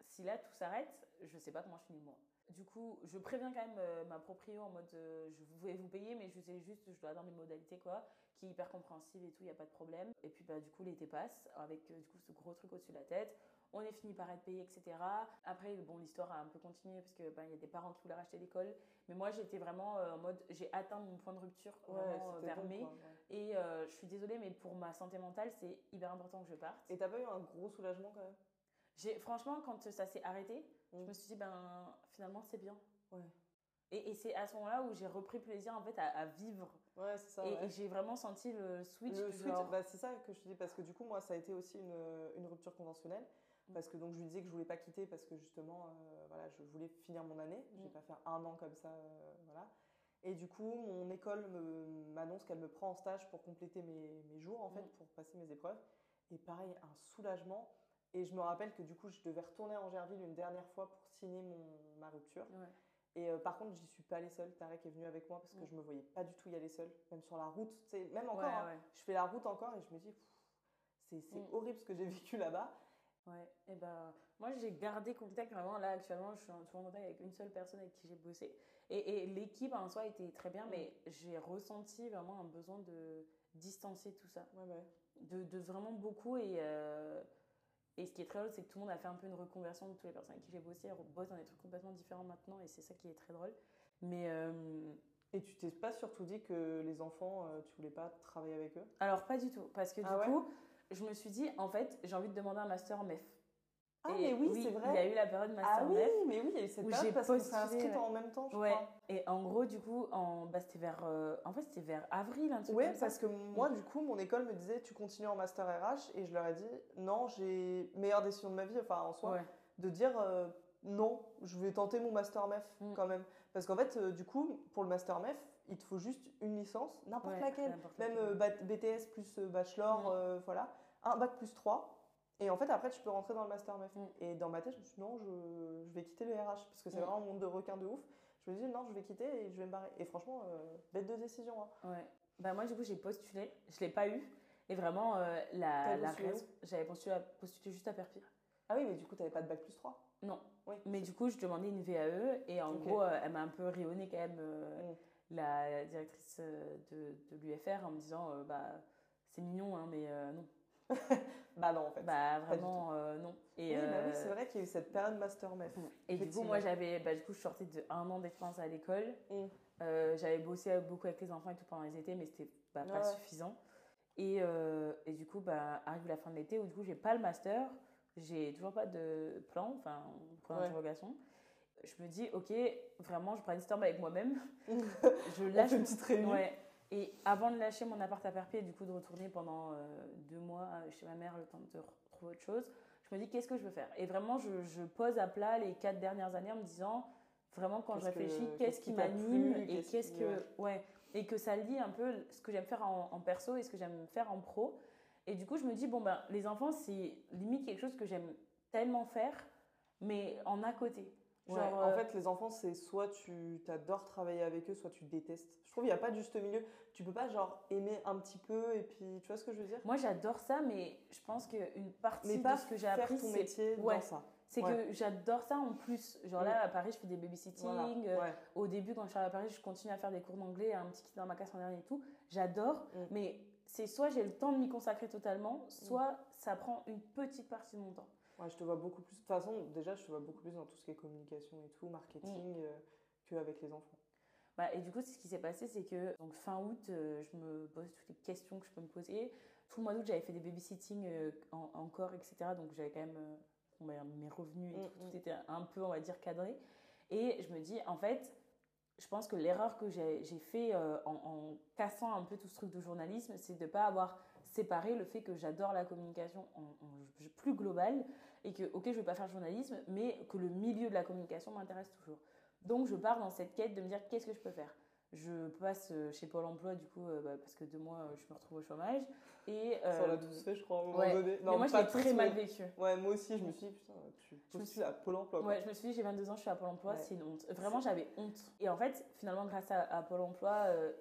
si là, tout s'arrête, je sais pas comment je finis le mois. Du coup, je préviens quand même euh, ma proprio en mode, je vais vous payer, mais je sais juste, je dois avoir mes modalités, quoi, qui est hyper compréhensible et tout, il n'y a pas de problème. Et puis, bah, du coup, l'été passe, avec, du coup, ce gros truc au-dessus de la tête. On est fini par être payé, etc. Après, bon, l'histoire a un peu continué, parce que, ben, y a des parents qui voulaient racheter l'école. Mais moi, j'étais vraiment euh, en mode, j'ai atteint mon point de rupture, vraiment, euh, vers mai. ouais. Et euh, je suis désolée, mais pour ma santé mentale, c'est hyper important que je parte. Et t'as pas eu un gros soulagement quand même? J'ai, franchement, quand ça s'est arrêté, je Mm. me suis dit, ben, finalement, c'est bien. Ouais. Et, et c'est à ce moment-là où j'ai repris plaisir, en fait, à, à vivre. Ouais, c'est ça. et, ouais. et j'ai vraiment senti le switch. Le switch, bah, c'est ça que je te dis, parce que du coup, moi, ça a été aussi une, une rupture conventionnelle. Parce que donc, je lui disais que je voulais pas quitter parce que justement, euh, voilà, je voulais finir mon année. Je vais Mm. pas faire un an comme ça, euh, voilà. Et du coup, mon école me- m'annonce qu'elle me prend en stage pour compléter mes, mes jours, en fait, Mm. pour passer mes épreuves. Et pareil, un soulagement. Et je me rappelle que du coup, je devais retourner en Gerville une dernière fois pour signer mon, ma rupture. Ouais. Et euh, par contre, j'y suis pas allée seule. Tarek est venu avec moi parce que Mm. je me voyais pas du tout y aller seule, même sur la route. Même encore, Ouais, hein, ouais. je fais la route encore et je me dis, c'est Mm. horrible ce que j'ai vécu là-bas. Ouais, et ben moi j'ai gardé contact vraiment là actuellement je suis en toujours en contact avec une seule personne avec qui j'ai bossé. Et, et l'équipe en soi était très bien mais j'ai ressenti vraiment un besoin de distancer tout ça. Ouais, ouais. de, de vraiment beaucoup et euh, et ce qui est très drôle c'est que tout le monde a fait un peu une reconversion de toutes les personnes avec qui j'ai bossé. Elles bossent dans des trucs complètement différents maintenant et c'est ça qui est très drôle. Mais euh, Et tu t'es pas surtout dit que les enfants, euh, tu voulais pas travailler avec eux? Alors pas du tout. Parce que du Ah ouais? coup je me suis dit en fait j'ai envie de demander un master MEF Ah, Et mais oui, c'est vrai. il y a eu la période master Ah oui, MEF mais oui, il y a eu cette période parce qu'on s'est ouais. en même temps, je Ouais, crois. et en gros, du coup, en, bah, c'était vers, euh, en fait, c'était vers avril, un truc Ouais, comme ça. parce que moi, du coup, mon école me disait tu continues en master RH et je leur ai dit non, j'ai meilleure décision de ma vie, enfin en soi, Ouais. de dire euh, non, je vais tenter mon master MEF Mm. quand même. Parce qu'en fait, euh, du coup, pour le master MEF, il te faut juste une licence, n'importe Ouais, laquelle, même laquelle. euh, BTS plus euh, bachelor, euh, voilà, un bac plus 3. Et en fait, après, tu peux rentrer dans le master MEF. Mm. Et dans ma tête, je me suis dit non, je, je vais quitter le RH parce que c'est Mm. vraiment un monde de requins de ouf. Je me dis non, je vais quitter et je vais me barrer. Et franchement, euh, bête de décision. hein. Ouais. Bah, moi, du coup, j'ai postulé. Je l'ai pas eu. Et vraiment, euh, la, la j'avais postulé, postulé juste à Perpire. Ah oui, mais du coup, t'avais pas de bac plus 3 Non. Oui. Mais du coup, je demandais une VAE. Et en gros, euh, elle m'a un peu rayonné quand même, Mm. La directrice euh, de, de l'UFR, en me disant euh, bah, c'est mignon, hein, mais euh, non. Bah non, en fait. Bah, vraiment, euh, non. Et, oui, bah oui, c'est vrai qu'il y a eu cette période master MEF. Et du coup, moi, j'avais, bah, du coup, je sortais de un an d'expérience à l'école. Mm. Euh, j'avais bossé beaucoup avec les enfants et tout pendant les étés, mais c'était bah, pas Ouais. suffisant. Et, euh, et du coup, bah, arrive la fin de l'été où du coup, j'ai pas le master, j'ai toujours pas de plan, enfin, point Ouais. Je me dis, ok, vraiment, je brainstorm avec moi-même. je lâche. une petite réunion. Ouais. Et avant de lâcher mon appart à Perpignan et du coup de retourner pendant euh, deux mois euh, chez ma mère, le temps de retrouver autre chose, je me dis qu'est-ce que je veux faire? Et vraiment, je, je pose à plat les quatre dernières années en me disant, vraiment quand je réfléchis, qu'est-ce qui m'anime et qu'est-ce que. Ouais. Et que ça lie un peu ce que j'aime faire en, en perso et ce que j'aime faire en pro. Et du coup, je me dis, bon, ben, les enfants, c'est limite quelque chose que j'aime tellement faire, mais en à côté. Ouais, Genre, en euh, fait, les enfants, c'est soit tu adores travailler avec eux, soit tu détestes. Je trouve qu'il n'y a pas de juste milieu. Tu peux pas, genre, aimer un petit peu et puis, tu vois ce que je veux dire? Moi j'adore ça, mais je pense qu'une partie Mais de pas ce que j'ai faire appris, ton c'est métier ouais. dans ça. C'est Ouais. que j'adore ça en plus. Genre là, à Paris, je fais des babysitting. Voilà. Euh. Au début, quand je suis à Paris, je continue à faire des cours d'anglais, un petit kit dans ma casse en dernier et tout. J'adore, Mm. mais c'est soit j'ai le temps de m'y consacrer totalement, soit ça prend une petite partie de mon temps. Ouais, je te vois beaucoup plus. De toute façon, déjà, je te vois beaucoup plus dans tout ce qui est communication et tout, marketing, Mm. euh, qu'avec les enfants. Bah, et du coup, ce qui s'est passé, c'est que donc, fin août, euh, je me pose toutes les questions que je peux me poser. Tout le mois d'août, j'avais fait des babysitting euh, en- encore, etc. Donc j'avais quand même euh, mes revenus et Mm, tout, mm. tout était un peu, on va dire, cadré. Et je me dis, en fait, je pense que l'erreur que j'ai j'ai fait euh, en, en cassant un peu tout ce truc de journalisme, c'est de ne pas avoir séparé le fait que j'adore la communication en, en plus globale et que, ok, je ne vais pas faire de journalisme, mais que le milieu de la communication m'intéresse toujours. Donc, je pars dans cette quête de me dire qu'est-ce que je peux faire? Je passe euh, chez Pôle emploi, du coup, euh, bah, parce que deux mois, euh, je me retrouve au chômage. Et, Ça, on l'a tous fait, je crois, à un moment ouais. donné. mais moi, je l'ai très mal vécu. Ouais, moi aussi, je me suis dit, putain, tu Je me postules à Pôle emploi. quoi. Ouais, je me suis dit, j'ai 22 ans, je suis à Pôle emploi, Ouais. c'est une honte. Vraiment, j'avais honte. Et en fait, finalement, grâce à, à Pôle emploi, euh,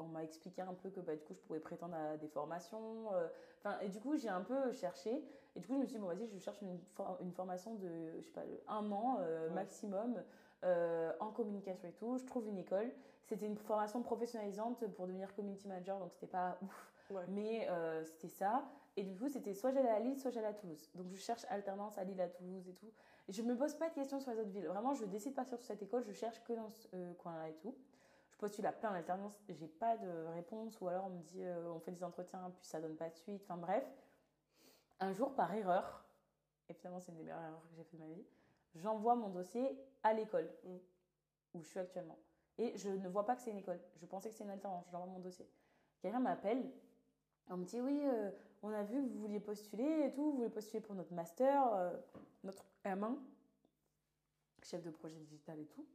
on m'a expliqué un peu que bah, du coup, je pouvais prétendre à des formations. euh, Enfin, et du coup, j'ai un peu cherché. Et du coup, je me suis dit, bon, vas-y, je cherche une, for- une formation de, je sais pas, un an euh, Ouais. maximum euh, en communication et tout. Je trouve une école. C'était une formation professionnalisante pour devenir community manager, donc c'était pas ouf. Ouais. Mais c'était ça. Et du coup, c'était soit j'allais à Lille, soit j'allais à Toulouse. Donc je cherche alternance à Lille, à Toulouse et tout. Et je me pose pas de questions sur les autres villes. Vraiment, je décide de partir sur cette école, je cherche que dans ce coin-là et tout. Postule à plein d'alternances, j'ai pas de réponse, ou alors on me dit euh, on fait des entretiens, puis ça donne pas de suite. Enfin bref. Un jour, par erreur, et finalement c'est une des meilleures erreurs que j'ai fait de ma vie, j'envoie mon dossier à l'école Mm. où je suis actuellement. Et je ne vois pas que c'est une école. Je pensais que c'était une alternance. J'envoie mon dossier. Quelqu'un m'appelle. On me dit oui, euh, on a vu que vous vouliez postuler et tout. Vous voulez postuler pour notre master, euh, notre M1, chef de projet digital et tout.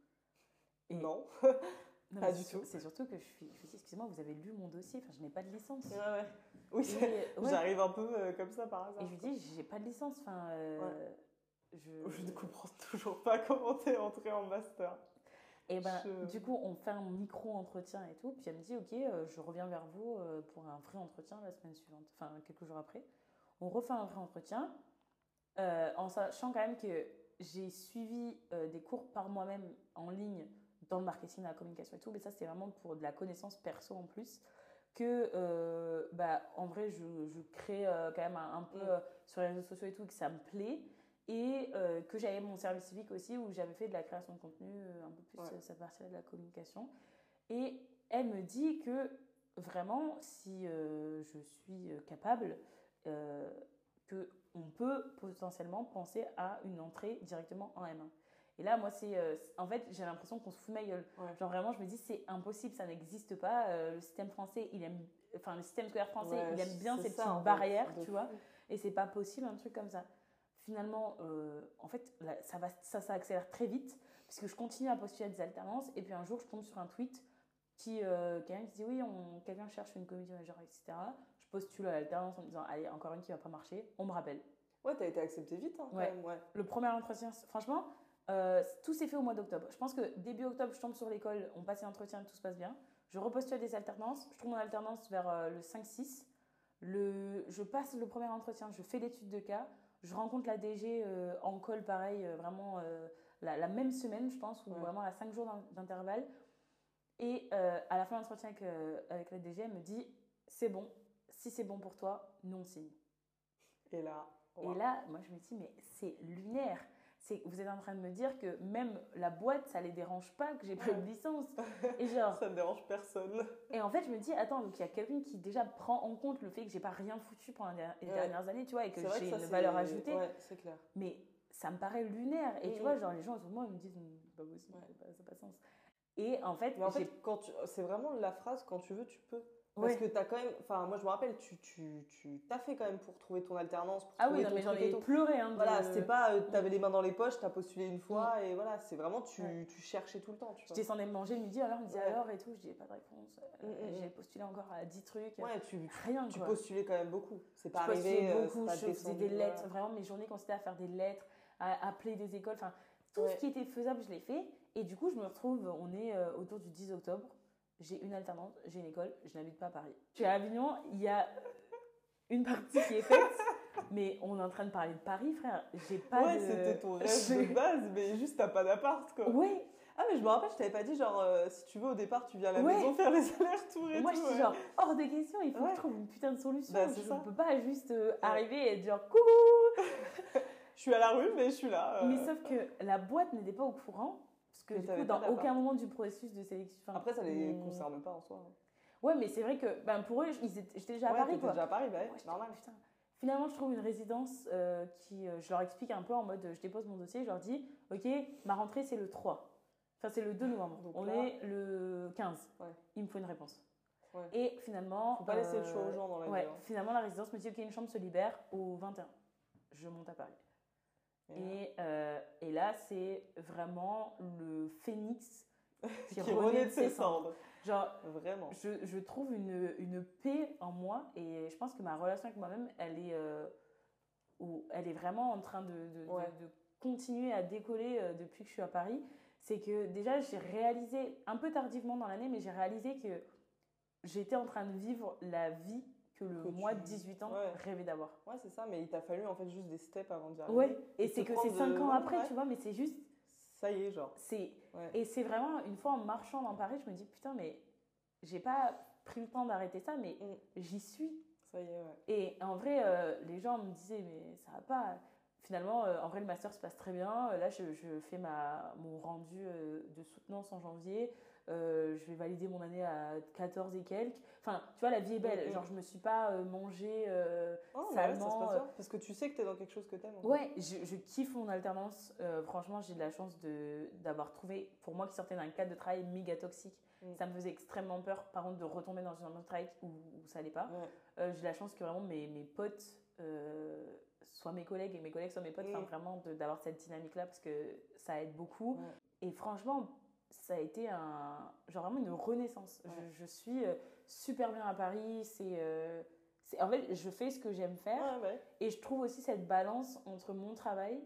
Et- Non. Non, Pas du tout. C'est surtout que je suis. Je dis, excusez-moi, vous avez lu mon dossier. Enfin, je n'ai pas de licence. Ouais, ouais. Oui, ouais. j'arrive un peu euh, comme ça par hasard. Et je lui dis, j'ai pas de licence. Enfin, euh, je. Je ne comprends toujours pas comment t'es entrée en master. Et ben, Je- du coup, on fait un micro-entretien et tout. Puis elle me dit, OK, euh, je reviens vers vous euh, pour un vrai entretien la semaine suivante. Enfin, quelques jours après. On refait un vrai entretien. euh, en sachant quand même que j'ai suivi euh, des cours par moi-même en ligne dans le marketing, la communication et tout. Mais ça, c'était vraiment pour de la connaissance perso en plus. Que, euh, bah, en vrai, je, je crée euh, quand même un, un peu Mm. euh, sur les réseaux sociaux et tout, que ça me plaît et que j'avais mon service civique aussi où j'avais fait de la création de contenu, un peu plus Ouais. cette partie de la communication. Et elle me dit que vraiment, si je suis capable, que on peut potentiellement penser à une entrée directement en M1. Et là, moi, c'est. euh, c'est- en fait, j'ai l'impression qu'on se fout de ma gueule. Ouais. Genre, vraiment, je me dis, c'est impossible, ça n'existe pas. euh, le système français, il aime. Enfin, le système scolaire français, Ouais, il aime bien ces ça, petites fait, barrières, tu vois. Et c'est pas possible un truc comme ça. Finalement, euh, en fait, là, ça, va, ça, ça accélère très vite parce que je continue à postuler à des alternances et puis un jour, je tombe sur un tweet qui, quelqu'un qui dit oui, on- quelqu'un cherche une community manager, etc. Je postule à l'alternance en me disant allez, encore une qui va pas marcher, on me rappelle. Ouais, t'as été acceptée vite, hein, quand Ouais. même, ouais. Le premier entretien, franchement, euh, tout s'est fait au mois d'octobre. Je pense que début octobre, je tombe sur l'école, on passe l'entretien, tout se passe bien. Je repostule à des alternances, je trouve mon alternance vers euh, le 5-6. Le, je passe le premier entretien, je fais l'étude de cas, je rencontre la DG euh, en call, pareil, vraiment la, la même semaine, je pense, ou Ouais. vraiment à 5 jours d'in- d'intervalle. Et à la fin de l'entretien avec, avec la DG, elle me dit c'est bon, si c'est bon pour toi, nous on signe. Et là, Et là, moi, je me dis, mais c'est lunaire. C'est, vous êtes en train de me dire que même la boîte, ça les dérange pas que j'ai pas de licence. Et genre, ça ne dérange personne. et en fait, je me dis, attends, donc il y a quelqu'un qui déjà prend en compte le fait que j'ai pas rien foutu pendant les Ouais. dernières années, tu vois, et que j'ai une valeur ajoutée. Ouais, c'est clair. Mais ça me paraît lunaire. Et tu vois, mm. genre, les gens autour de moi ils me disent, c'est pas possible, Ouais. ça n'a pas, pas de sens. Et en fait, Mais en j'ai- fait, quand tu... c'est vraiment la phrase quand tu veux, tu peux. Ouais. Parce que t'as quand même. Enfin, moi je me rappelle, tu, tu, tu t'as fait quand même pour trouver ton alternance, pour ah trouver oui, non, ton mais j'en ai pleuré. Hein, de- Voilà, c'était pas. euh, T'avais les mains dans les poches, t'as postulé une fois, et voilà, c'est vraiment. Tu, Ouais. tu cherchais tout le temps, tu Je descendais manger le midi, alors elle me dit Ouais. alors et tout, je dis pas de réponse. Euh, Mm, mm, mm. J'ai postulé encore à 10 trucs. Ouais, tu, Rien, tu quoi. postulais quand même beaucoup. C'est pas je arrivé. euh, beaucoup, pas je faisais des voilà. lettres, vraiment mes journées consistaient à faire des lettres, à appeler des écoles, enfin tout Ouais. ce qui était faisable, je l'ai fait. Et du coup, je me retrouve, on est euh, autour du 10 octobre, j'ai une alternante, j'ai une école, je n'habite pas à Paris. Je suis à Avignon, il y a une partie qui est faite, mais on est en train de parler de Paris, frère. J'ai pas ouais, de. c'était ton rêve de base, mais juste t'as pas d'appart, quoi. Ouais, Ah, mais je me rappelle, je t'avais pas dit, genre, euh, si tu veux, au départ, tu viens à la Ouais. maison faire les allers-retours et moi tout. je suis genre hors de question, il faut que Ouais. je trouve une putain de solution. Bah, je ça. peux pas juste euh, arriver et dire coucou Je suis à la rue, mais je suis là. euh. Mais sauf que la boîte n'était pas au courant, parce que Mais du coup, dans aucun moment du processus de sélection. enfin, Après, ça les concerne pas en soi. hein. Ouais, mais c'est vrai que ben, pour eux, j'étais déjà à Paris, t'étais quoi. déjà à Paris, bah j'étais, normal. putain. Finalement, je trouve une résidence euh, qui, euh, je leur explique un peu en mode, je dépose mon dossier, je leur dis, ok, ma rentrée c'est le 3. Enfin, c'est le 2 novembre. Donc on là- est le 15. Ouais. Il me faut une réponse. Ouais. Et finalement. Faut pas laisser le choix aux euh, gens dans la ouais, vie. hein. finalement, la résidence me dit Ok, une chambre se libère au 21. Je monte à Paris. Et euh, et là, c'est vraiment le phénix qui, qui renaît de ses cendres. Genre, Vraiment. je, je trouve une, une paix en moi et je pense que ma relation avec moi-même, elle est, euh, où elle est vraiment en train de, de- de- Ouais. de continuer à décoller euh, depuis que je suis à Paris. C'est que déjà, j'ai réalisé, un peu tardivement dans l'année, mais j'ai réalisé que j'étais en train de vivre la vie que le Que moi tu- de 18 ans Ouais. rêvait d'avoir. Ouais, c'est ça, mais il t'a fallu en fait juste des steps avant d'y arriver. Ouais, et Et c'est que c'est prendre 5 de- ans après, ouais. tu vois, mais c'est juste, Ça y est, genre. c'est Ouais. Et c'est vraiment, une fois en marchant dans Paris, je me dis, putain, mais j'ai pas pris le temps d'arrêter ça, mais Mm. j'y suis. Ça y est, ouais. Et en vrai, euh, les gens me disaient, mais ça va pas. Finalement, euh, en vrai, le master se passe très bien. Euh, Là, je, je fais ma, mon rendu euh, de soutenance en janvier. Euh, je vais valider mon année à 14 et quelques. Enfin, tu vois, la vie est belle. Mm, mm. Genre, je me suis pas euh, mangée. euh, Oh, mais ouais, ça se Salement, passe euh, bien. Parce que tu sais que t'es dans quelque chose que t'aimes. en. Ouais, je, je kiffe mon alternance. Euh, franchement, j'ai de la chance de- d'avoir trouvé, pour moi qui sortais d'un cadre de travail méga toxique, Mm. ça me faisait extrêmement peur, par contre, de retomber dans un autre travail où, où ça allait pas. J'ai la chance que vraiment mes, mes potes soient mes collègues et mes collègues soient mes potes, enfin, Mm. vraiment de- d'avoir cette dynamique-là parce que ça aide beaucoup. Et franchement, ça a été un, genre vraiment une renaissance. Ouais. Je, je suis euh, super bien à Paris. C'est, euh, c'est, en fait, je fais ce que j'aime faire. Ouais, ouais. Et je trouve aussi cette balance entre mon travail,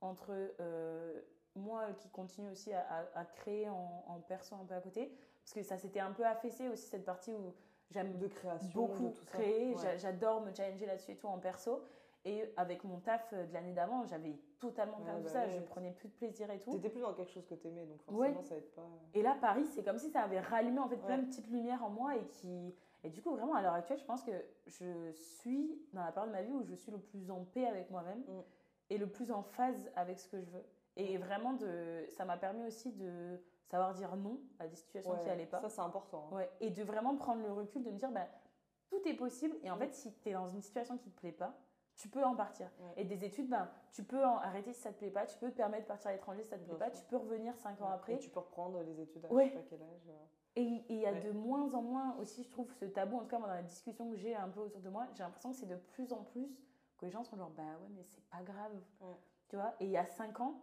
entre euh, moi qui continue aussi à, à- à créer en, en perso un peu à côté, parce que ça s'était un peu affaissé aussi cette partie où j'aime De création, beaucoup de tout ça. créer, j'adore me challenger là-dessus et tout en perso. Et avec mon taf de l'année d'avant, j'avais totalement Ouais, perdu bah ça, ouais. je prenais plus de plaisir et tout. T'étais plus dans quelque chose que t'aimais, donc Ouais. forcément ça aide pas. Et là, Paris, c'est comme si ça avait rallumé en fait plein Ouais. de petites lumières en moi et qui. Et du coup, vraiment, à l'heure actuelle, je pense que je suis dans la période de ma vie où je suis le plus en paix avec moi-même Mm. et le plus en phase avec ce que je veux. Et vraiment, de, ça m'a permis aussi de savoir dire non à des situations qui Ouais, n'allaient pas. Ça, c'est important. hein. Ouais. Et de vraiment prendre le recul, de me dire, bah, tout est possible. Et en Mm. fait, si tu es dans une situation qui ne te plaît pas, tu peux en partir. Ouais. Et des études, ben, tu peux en arrêter si ça te plaît pas, tu peux te permettre de partir à l'étranger si ça te plaît Bien pas, sûr. tu peux revenir 5 ans Ouais. après. Et tu peux reprendre les études à Ouais. je sais pas quel âge. euh. Et il y a de moins en moins aussi, je trouve, ce tabou, en tout cas dans la discussion que j'ai un peu autour de moi, j'ai l'impression que c'est de plus en plus que les gens sont genre, bah ouais, mais c'est pas grave. Tu vois Et il y a 5 ans,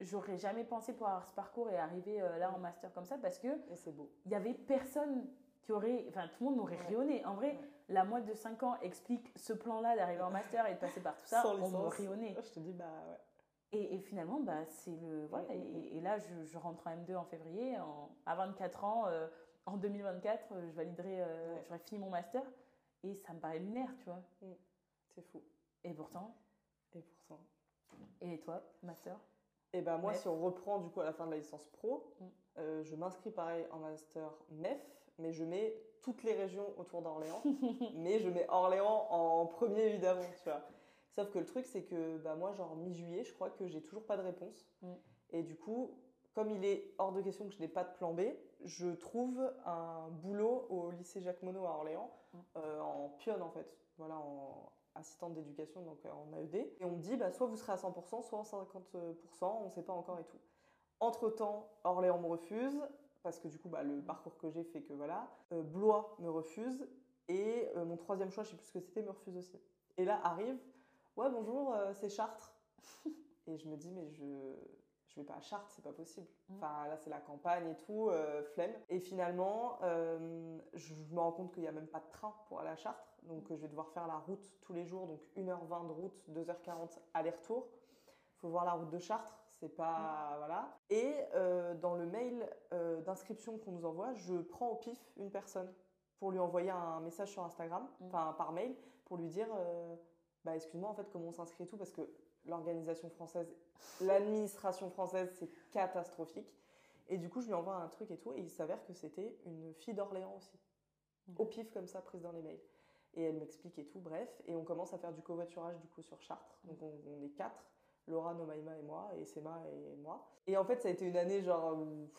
j'aurais jamais pensé pouvoir avoir ce parcours et arriver euh, là en master comme ça parce que Et c'est beau. il y avait personne qui aurait, enfin tout le monde m'aurait rayonné. En vrai. La moite de 5 ans explique ce plan-là d'arriver en master et de passer par tout ça, Sans on me rayonnait. Je te dis, bah ouais. Et, et finalement, bah, c'est le. Voilà. Ouais. Et, et là, je, je rentre en M2 en février. En, à 24 ans, euh, en 2024, euh, je validerai. euh, Ouais. J'aurai fini mon master. Et ça me paraît lunaire, tu vois. C'est fou. Et pourtant. Et pourtant. Et toi, master? Et ben moi, MEF. si on reprend du coup à la fin de la licence pro, Mm. euh, je m'inscris pareil en master MEF, mais je mets toutes les régions autour d'Orléans. mais je mets Orléans en premier évidemment, tu vois. Sauf que le truc, c'est que bah, moi, genre mi-juillet, je crois que j'ai toujours pas de réponse. Mm. Et du coup, comme il est hors de question que je n'ai pas de plan B, je trouve un boulot au lycée Jacques Monod à Orléans, Mm. euh, en pionne en fait, voilà, en assistante d'éducation, donc euh, en AED. Et on me dit, bah, soit vous serez à 100%, soit en 50%, on ne sait pas encore et tout. Entre-temps, Orléans me refuse, parce que du coup, bah, le parcours que j'ai fait que voilà. Euh, Blois me refuse, et euh, mon troisième choix, je sais plus ce que c'était, me refuse aussi. Et là arrive, ouais, bonjour, euh, c'est Chartres. et je me dis, mais je je vais pas à Chartres, c'est pas possible. Mm. Enfin, là, c'est la campagne et tout, flemme. Et finalement, je me rends compte qu'il n'y a même pas de train pour aller à Chartres. Donc, je vais devoir faire la route tous les jours. Donc, 1h20 de route, 2h40 aller-retour. Il faut voir la route de Chartres. C'est pas. Voilà. Et euh, dans le mail euh, d'inscription qu'on nous envoie, je prends au pif une personne pour lui envoyer un message sur Instagram, Mm. enfin par mail, pour lui dire euh, bah, excuse-moi, en fait, comment on s'inscrit et tout, parce que l'organisation française, l'administration française, c'est catastrophique. Et du coup, je lui envoie un truc et tout, et il s'avère que c'était une fille d'Orléans aussi. Mhm. Au pif, comme ça, prise dans les mails. Et elle m'explique et tout, bref. Et on commence à faire du covoiturage, du coup, sur Chartres. Donc, on, on est quatre. Laura, Nomaïma et moi, et Sema et moi. Et en fait, ça a été une année, genre, où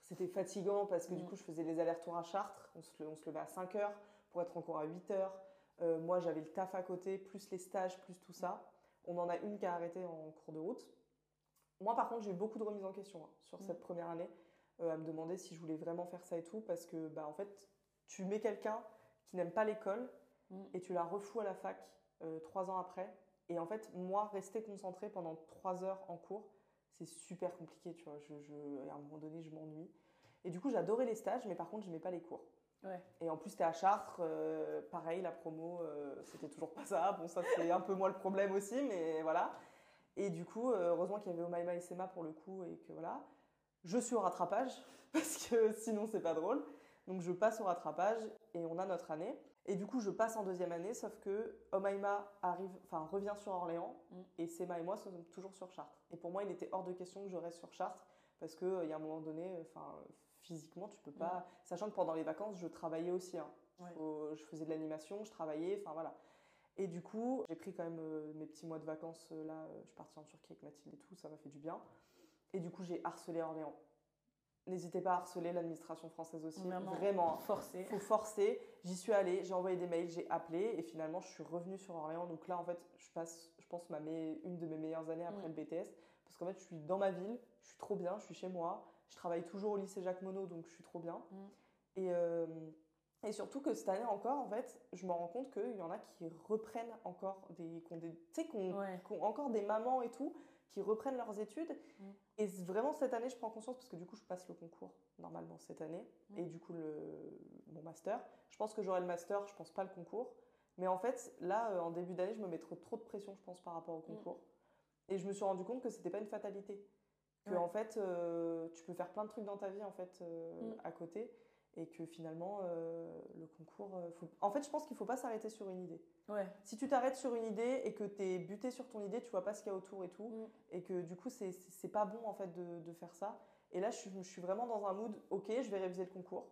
c'était fatigant, parce que du Mhm. coup, je faisais les allers-retours à Chartres. On se, on se levait à 5 heures pour être encore à 8 heures. Euh, moi, j'avais le taf à côté, plus les stages, plus tout ça. On en a une qui a arrêté en cours de route. Moi, par contre, j'ai eu beaucoup de remises en question hein, sur Mm. cette première année, euh, à me demander si je voulais vraiment faire ça et tout, parce que, bah, en fait, tu mets quelqu'un qui n'aime pas l'école Mm. et tu la refous à la fac euh, trois ans après. Et en fait, moi, rester concentrée pendant trois heures en cours, c'est super compliqué, tu vois. Je, je- à un moment donné, je m'ennuie. Et du coup, j'adorais les stages, mais par contre, je n'aimais pas les cours. Ouais. Et en plus, t'es à Chartres, euh, pareil, la promo, euh, c'était toujours pas ça. Bon, ça, c'est un peu moi le problème aussi, mais voilà. Et du coup, euh, heureusement qu'il y avait Omaima et Sema pour le coup, et que voilà. Je suis au rattrapage, parce que sinon, c'est pas drôle. Donc, je passe au rattrapage, et on a notre année. Et du coup, je passe en deuxième année, sauf que Omaima arrive, enfin, revient sur Orléans, Mm. et Sema et moi sommes toujours sur Chartres. Et pour moi, il était hors de question que je reste sur Chartres, parce qu'il y a un moment donné, enfin, physiquement, tu peux pas. Sachant que pendant les vacances, je travaillais aussi. hein. Ouais. Je faisais de l'animation, je travaillais, enfin voilà. Et du coup, j'ai pris quand même euh, mes petits mois de vacances euh, là. euh, je suis partie en Turquie avec Mathilde et tout, ça m'a fait du bien. Et du coup, j'ai harcelé Orléans. N'hésitez pas à harceler l'administration française aussi, Vraiment. vraiment. Forcé. Faut forcer. J'y suis allée, j'ai envoyé des mails, j'ai appelé et finalement, je suis revenue sur Orléans. Donc là, en fait, je passe, je pense, ma me- une de mes meilleures années après Mm. le BTS parce qu'en fait, je suis dans ma ville, je suis trop bien, je suis chez moi. Je travaille toujours au lycée Jacques Monod, donc je suis trop bien. Mm. Et, euh, et surtout que cette année encore, en fait, je me rends compte qu'il y en a qui reprennent encore des. Tu sais, Ouais. encore des mamans et tout, qui reprennent leurs études. Mm. Et vraiment, cette année, je prends conscience parce que du coup, je passe le concours normalement cette année. Mm. Et du coup, le, mon master. Je pense que j'aurai le master, je pense pas le concours. Mais en fait, là, euh, en début d'année, je me mets trop, trop de pression, je pense, par rapport au concours. Et je me suis rendu compte que c'était pas une fatalité. Que Ouais. en fait, euh, tu peux faire plein de trucs dans ta vie en fait euh, Mm. à côté, et que finalement, euh, le concours. euh, faut- En fait, je pense qu'il faut pas s'arrêter sur une idée. Ouais. Si tu t'arrêtes sur une idée et que tu es buté sur ton idée, tu vois pas ce qu'il y a autour et tout, Mm. et que du coup, c'est- pas bon en fait de, de faire ça. Et là, je suis, je suis vraiment dans un mood, ok, je vais réviser le concours,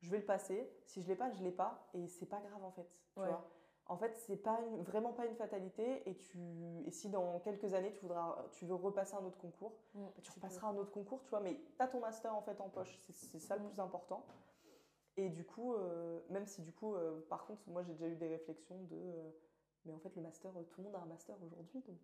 je vais le passer. Si je l'ai pas, je l'ai pas, et c'est pas grave en fait. Tu Ouais. vois en fait, c'est pas une- vraiment pas une fatalité, et, tu, et si dans quelques années tu, voudras, tu veux repasser un autre concours, Mm. bah, tu repasseras un autre concours, tu vois, mais tu as ton master en fait en poche, c'est c'est ça le Mm. plus important. Et du coup, euh, même si du coup, euh, par contre, moi j'ai déjà eu des réflexions de, euh, mais en fait le master, tout le monde a un master aujourd'hui, donc.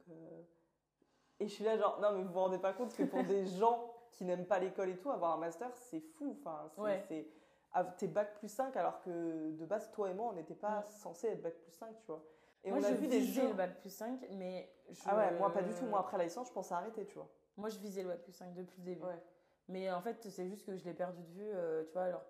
Et je suis là genre, non mais vous vous rendez pas compte que pour des gens qui n'aiment pas l'école et tout, avoir un master c'est fou, enfin, c'est. Ouais. ah, T'es bac plus 5 alors que de base, toi et moi, on n'était pas Mm. censé être bac plus 5, tu vois. Et moi, on a je vu des jeux. le bac plus 5, mais je... Ah ouais, moi pas du tout. Moi après la licence, je pensais arrêter, tu vois. Moi, je visais le bac plus 5 depuis le début. Ouais. Mais en fait, c'est juste que je l'ai perdu de vue, tu vois, leur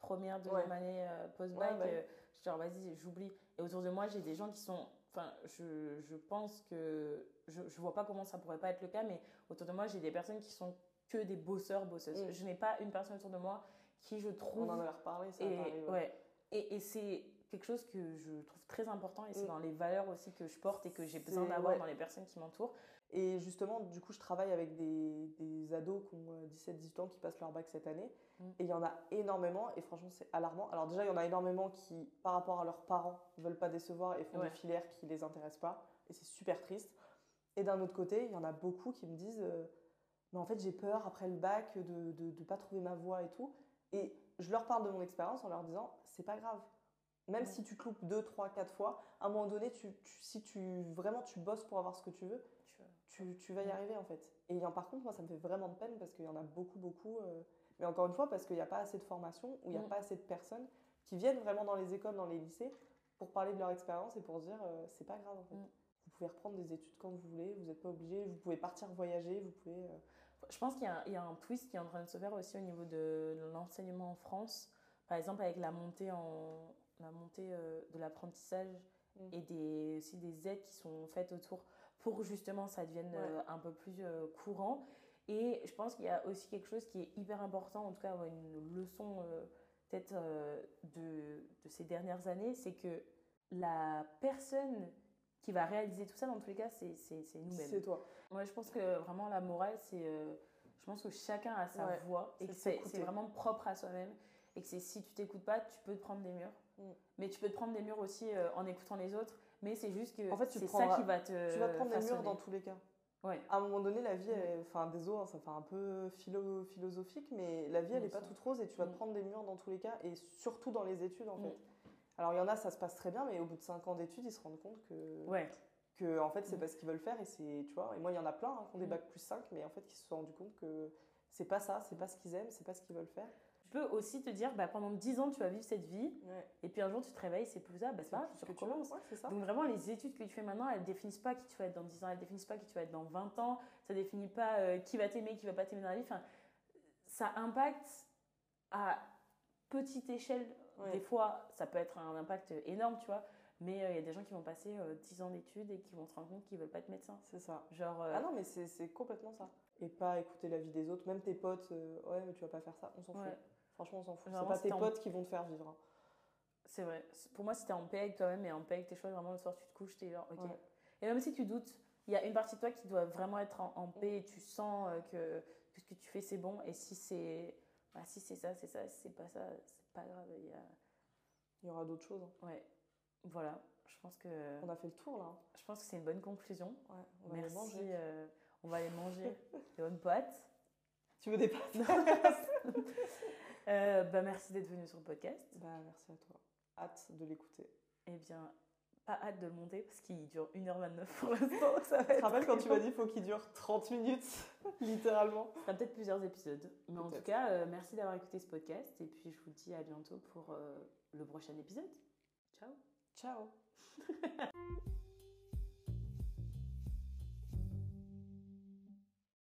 première, deuxième Ouais. année euh, post-bac. Ouais, ouais. euh, j'étais genre, vas-y, j'oublie. Et autour de moi, j'ai des gens qui sont. Enfin, je, je pense que. Je, je vois pas comment ça pourrait pas être le cas, mais autour de moi, j'ai des personnes qui sont que des bosseurs, bosseuses. Mm. Je n'ai pas une personne autour de moi qui, je trouve. On en avait reparlé, ça et, ouais. Et, et c'est quelque chose que je trouve très important et c'est Mm. dans les valeurs aussi que je porte et que j'ai besoin d'avoir dans les personnes qui m'entourent. Et justement, du coup, je travaille avec des, des ados qui ont 17-18 ans qui passent leur bac cette année. Mm. Et il y en a énormément, et franchement, c'est alarmant. Alors, déjà, il y en a énormément qui, par rapport à leurs parents, ne veulent pas décevoir et font Ouais. des filières qui ne les intéressent pas. Et c'est super triste. Et d'un autre côté, il y en a beaucoup qui me disent euh, Mais en fait, j'ai peur après le bac de ne de, pas trouver ma voie et tout. Et je leur parle de mon expérience en leur disant C'est pas grave. Même Ouais. si tu te loupes 2, 3, 4 fois, à un moment donné, tu, tu- si tu vraiment tu bosses pour avoir ce que tu veux, Tu- tu, tu vas y arriver en fait. Et il y en- par contre, moi, ça me fait vraiment de peine parce qu'il y en a beaucoup, beaucoup. euh, mais encore une fois, parce qu'il n'y a pas assez de formation ou il n'y a Mm. pas assez de personnes qui viennent vraiment dans les écoles, dans les lycées, pour parler de leur expérience et pour se dire euh, c'est pas grave en fait. Mm. Vous pouvez reprendre des études quand vous voulez, vous n'êtes pas obligé, vous pouvez partir voyager, vous pouvez. euh, Je pense qu'il y, a un- il y a un twist qui est en train de se faire aussi au niveau de l'enseignement en France. Par exemple, avec la montée, en, la montée de l'apprentissage Mm. et des, aussi des aides qui sont faites autour pour justement ça devienne euh, un peu plus euh, courant. Et je pense qu'il y a aussi quelque chose qui est hyper important, en tout cas une leçon euh, peut-être de, de ces dernières années, c'est que la personne qui va réaliser tout ça, dans tous les cas, c'est nous-mêmes. C'est toi. Ouais, je pense que vraiment la morale, c'est. euh, je pense que chacun a sa Ouais, voix et que c'est vraiment propre à soi-même. Et que c'est si tu t'écoutes pas, tu peux te prendre des murs. Mm. Mais tu peux te prendre des murs aussi euh, en écoutant les autres. Mais c'est juste que En fait, tu c'est ça qui va te. tu vas te prendre des murs dans tous les cas. Ouais. À un moment donné, la vie, enfin, désolé, hein, ça fait un peu philo- philosophique, mais la vie, elle n'est pas toute rose et tu vas te Mm. prendre des murs dans tous les cas, et surtout dans les études, en Mm. fait. Alors, il y en a, ça se passe très bien, mais au bout de 5 ans d'études, ils se rendent compte que, Ouais. que en fait c'est Mm. pas ce qu'ils veulent faire et c'est tu vois et moi il y en a plein hein, qui ont des bacs plus 5 mais en fait qui se sont rendus compte que c'est pas ça c'est pas ce qu'ils aiment c'est pas ce qu'ils veulent faire peux aussi te dire, bah, pendant 10 ans, tu vas vivre cette vie, ouais. et puis un jour, tu te réveilles, c'est plus ça, bah, c'est pas grave, tu tu recommences. Donc vraiment, les études que tu fais maintenant, elles définissent pas qui tu vas être dans 10 ans, elles définissent pas qui tu vas être dans 20 ans, ça définit pas euh, qui va t'aimer, qui va pas t'aimer dans la vie. Enfin, ça impacte à petite échelle. Ouais. Des fois, ça peut être un impact énorme, tu vois. Mais euh, il y a des gens qui vont passer euh, 10 ans d'études et qui vont se rendre compte qu'ils veulent pas être médecin. c'est ça Genre, euh, ah non mais c'est complètement ça et pas écouter la vie des autres même tes potes ouais mais tu vas pas faire ça on s'en ouais, fout franchement on s'en fout c'est pas tes en- potes qui vont te faire vivre hein. c'est vrai. Pour moi, si t'es en paix avec toi-même et en paix avec tes choix, vraiment le soir tu te couches, t'es genre, ok. Ouais. Et même si tu doutes, il y a une partie de toi qui doit vraiment être en, en paix et tu sens euh, que, que ce que tu fais c'est bon. Et si c'est bah, si c'est ça, c'est ça. Si c'est pas ça, c'est pas grave. Il y a... il y aura d'autres choses hein. Ouais, voilà. Je pense que on a fait le tour là hein. je pense que c'est une bonne conclusion. ouais, on va aller Merci. manger euh, on va aller manger des bonnes pâtes. tu veux des pâtes? Euh, bah, merci d'être venu sur le podcast. bah merci à toi hâte de l'écouter Eh bien, pas hâte de le monter parce qu'il dure 1h29 pour l'instant. Ça va être rappelles quand tu m'as dit faut qu'il dure 30 minutes littéralement Ce sera peut-être plusieurs épisodes. Mais en tout cas, euh, merci d'avoir écouté ce podcast. Et puis, je vous dis à bientôt pour euh, le prochain épisode. Ciao ciao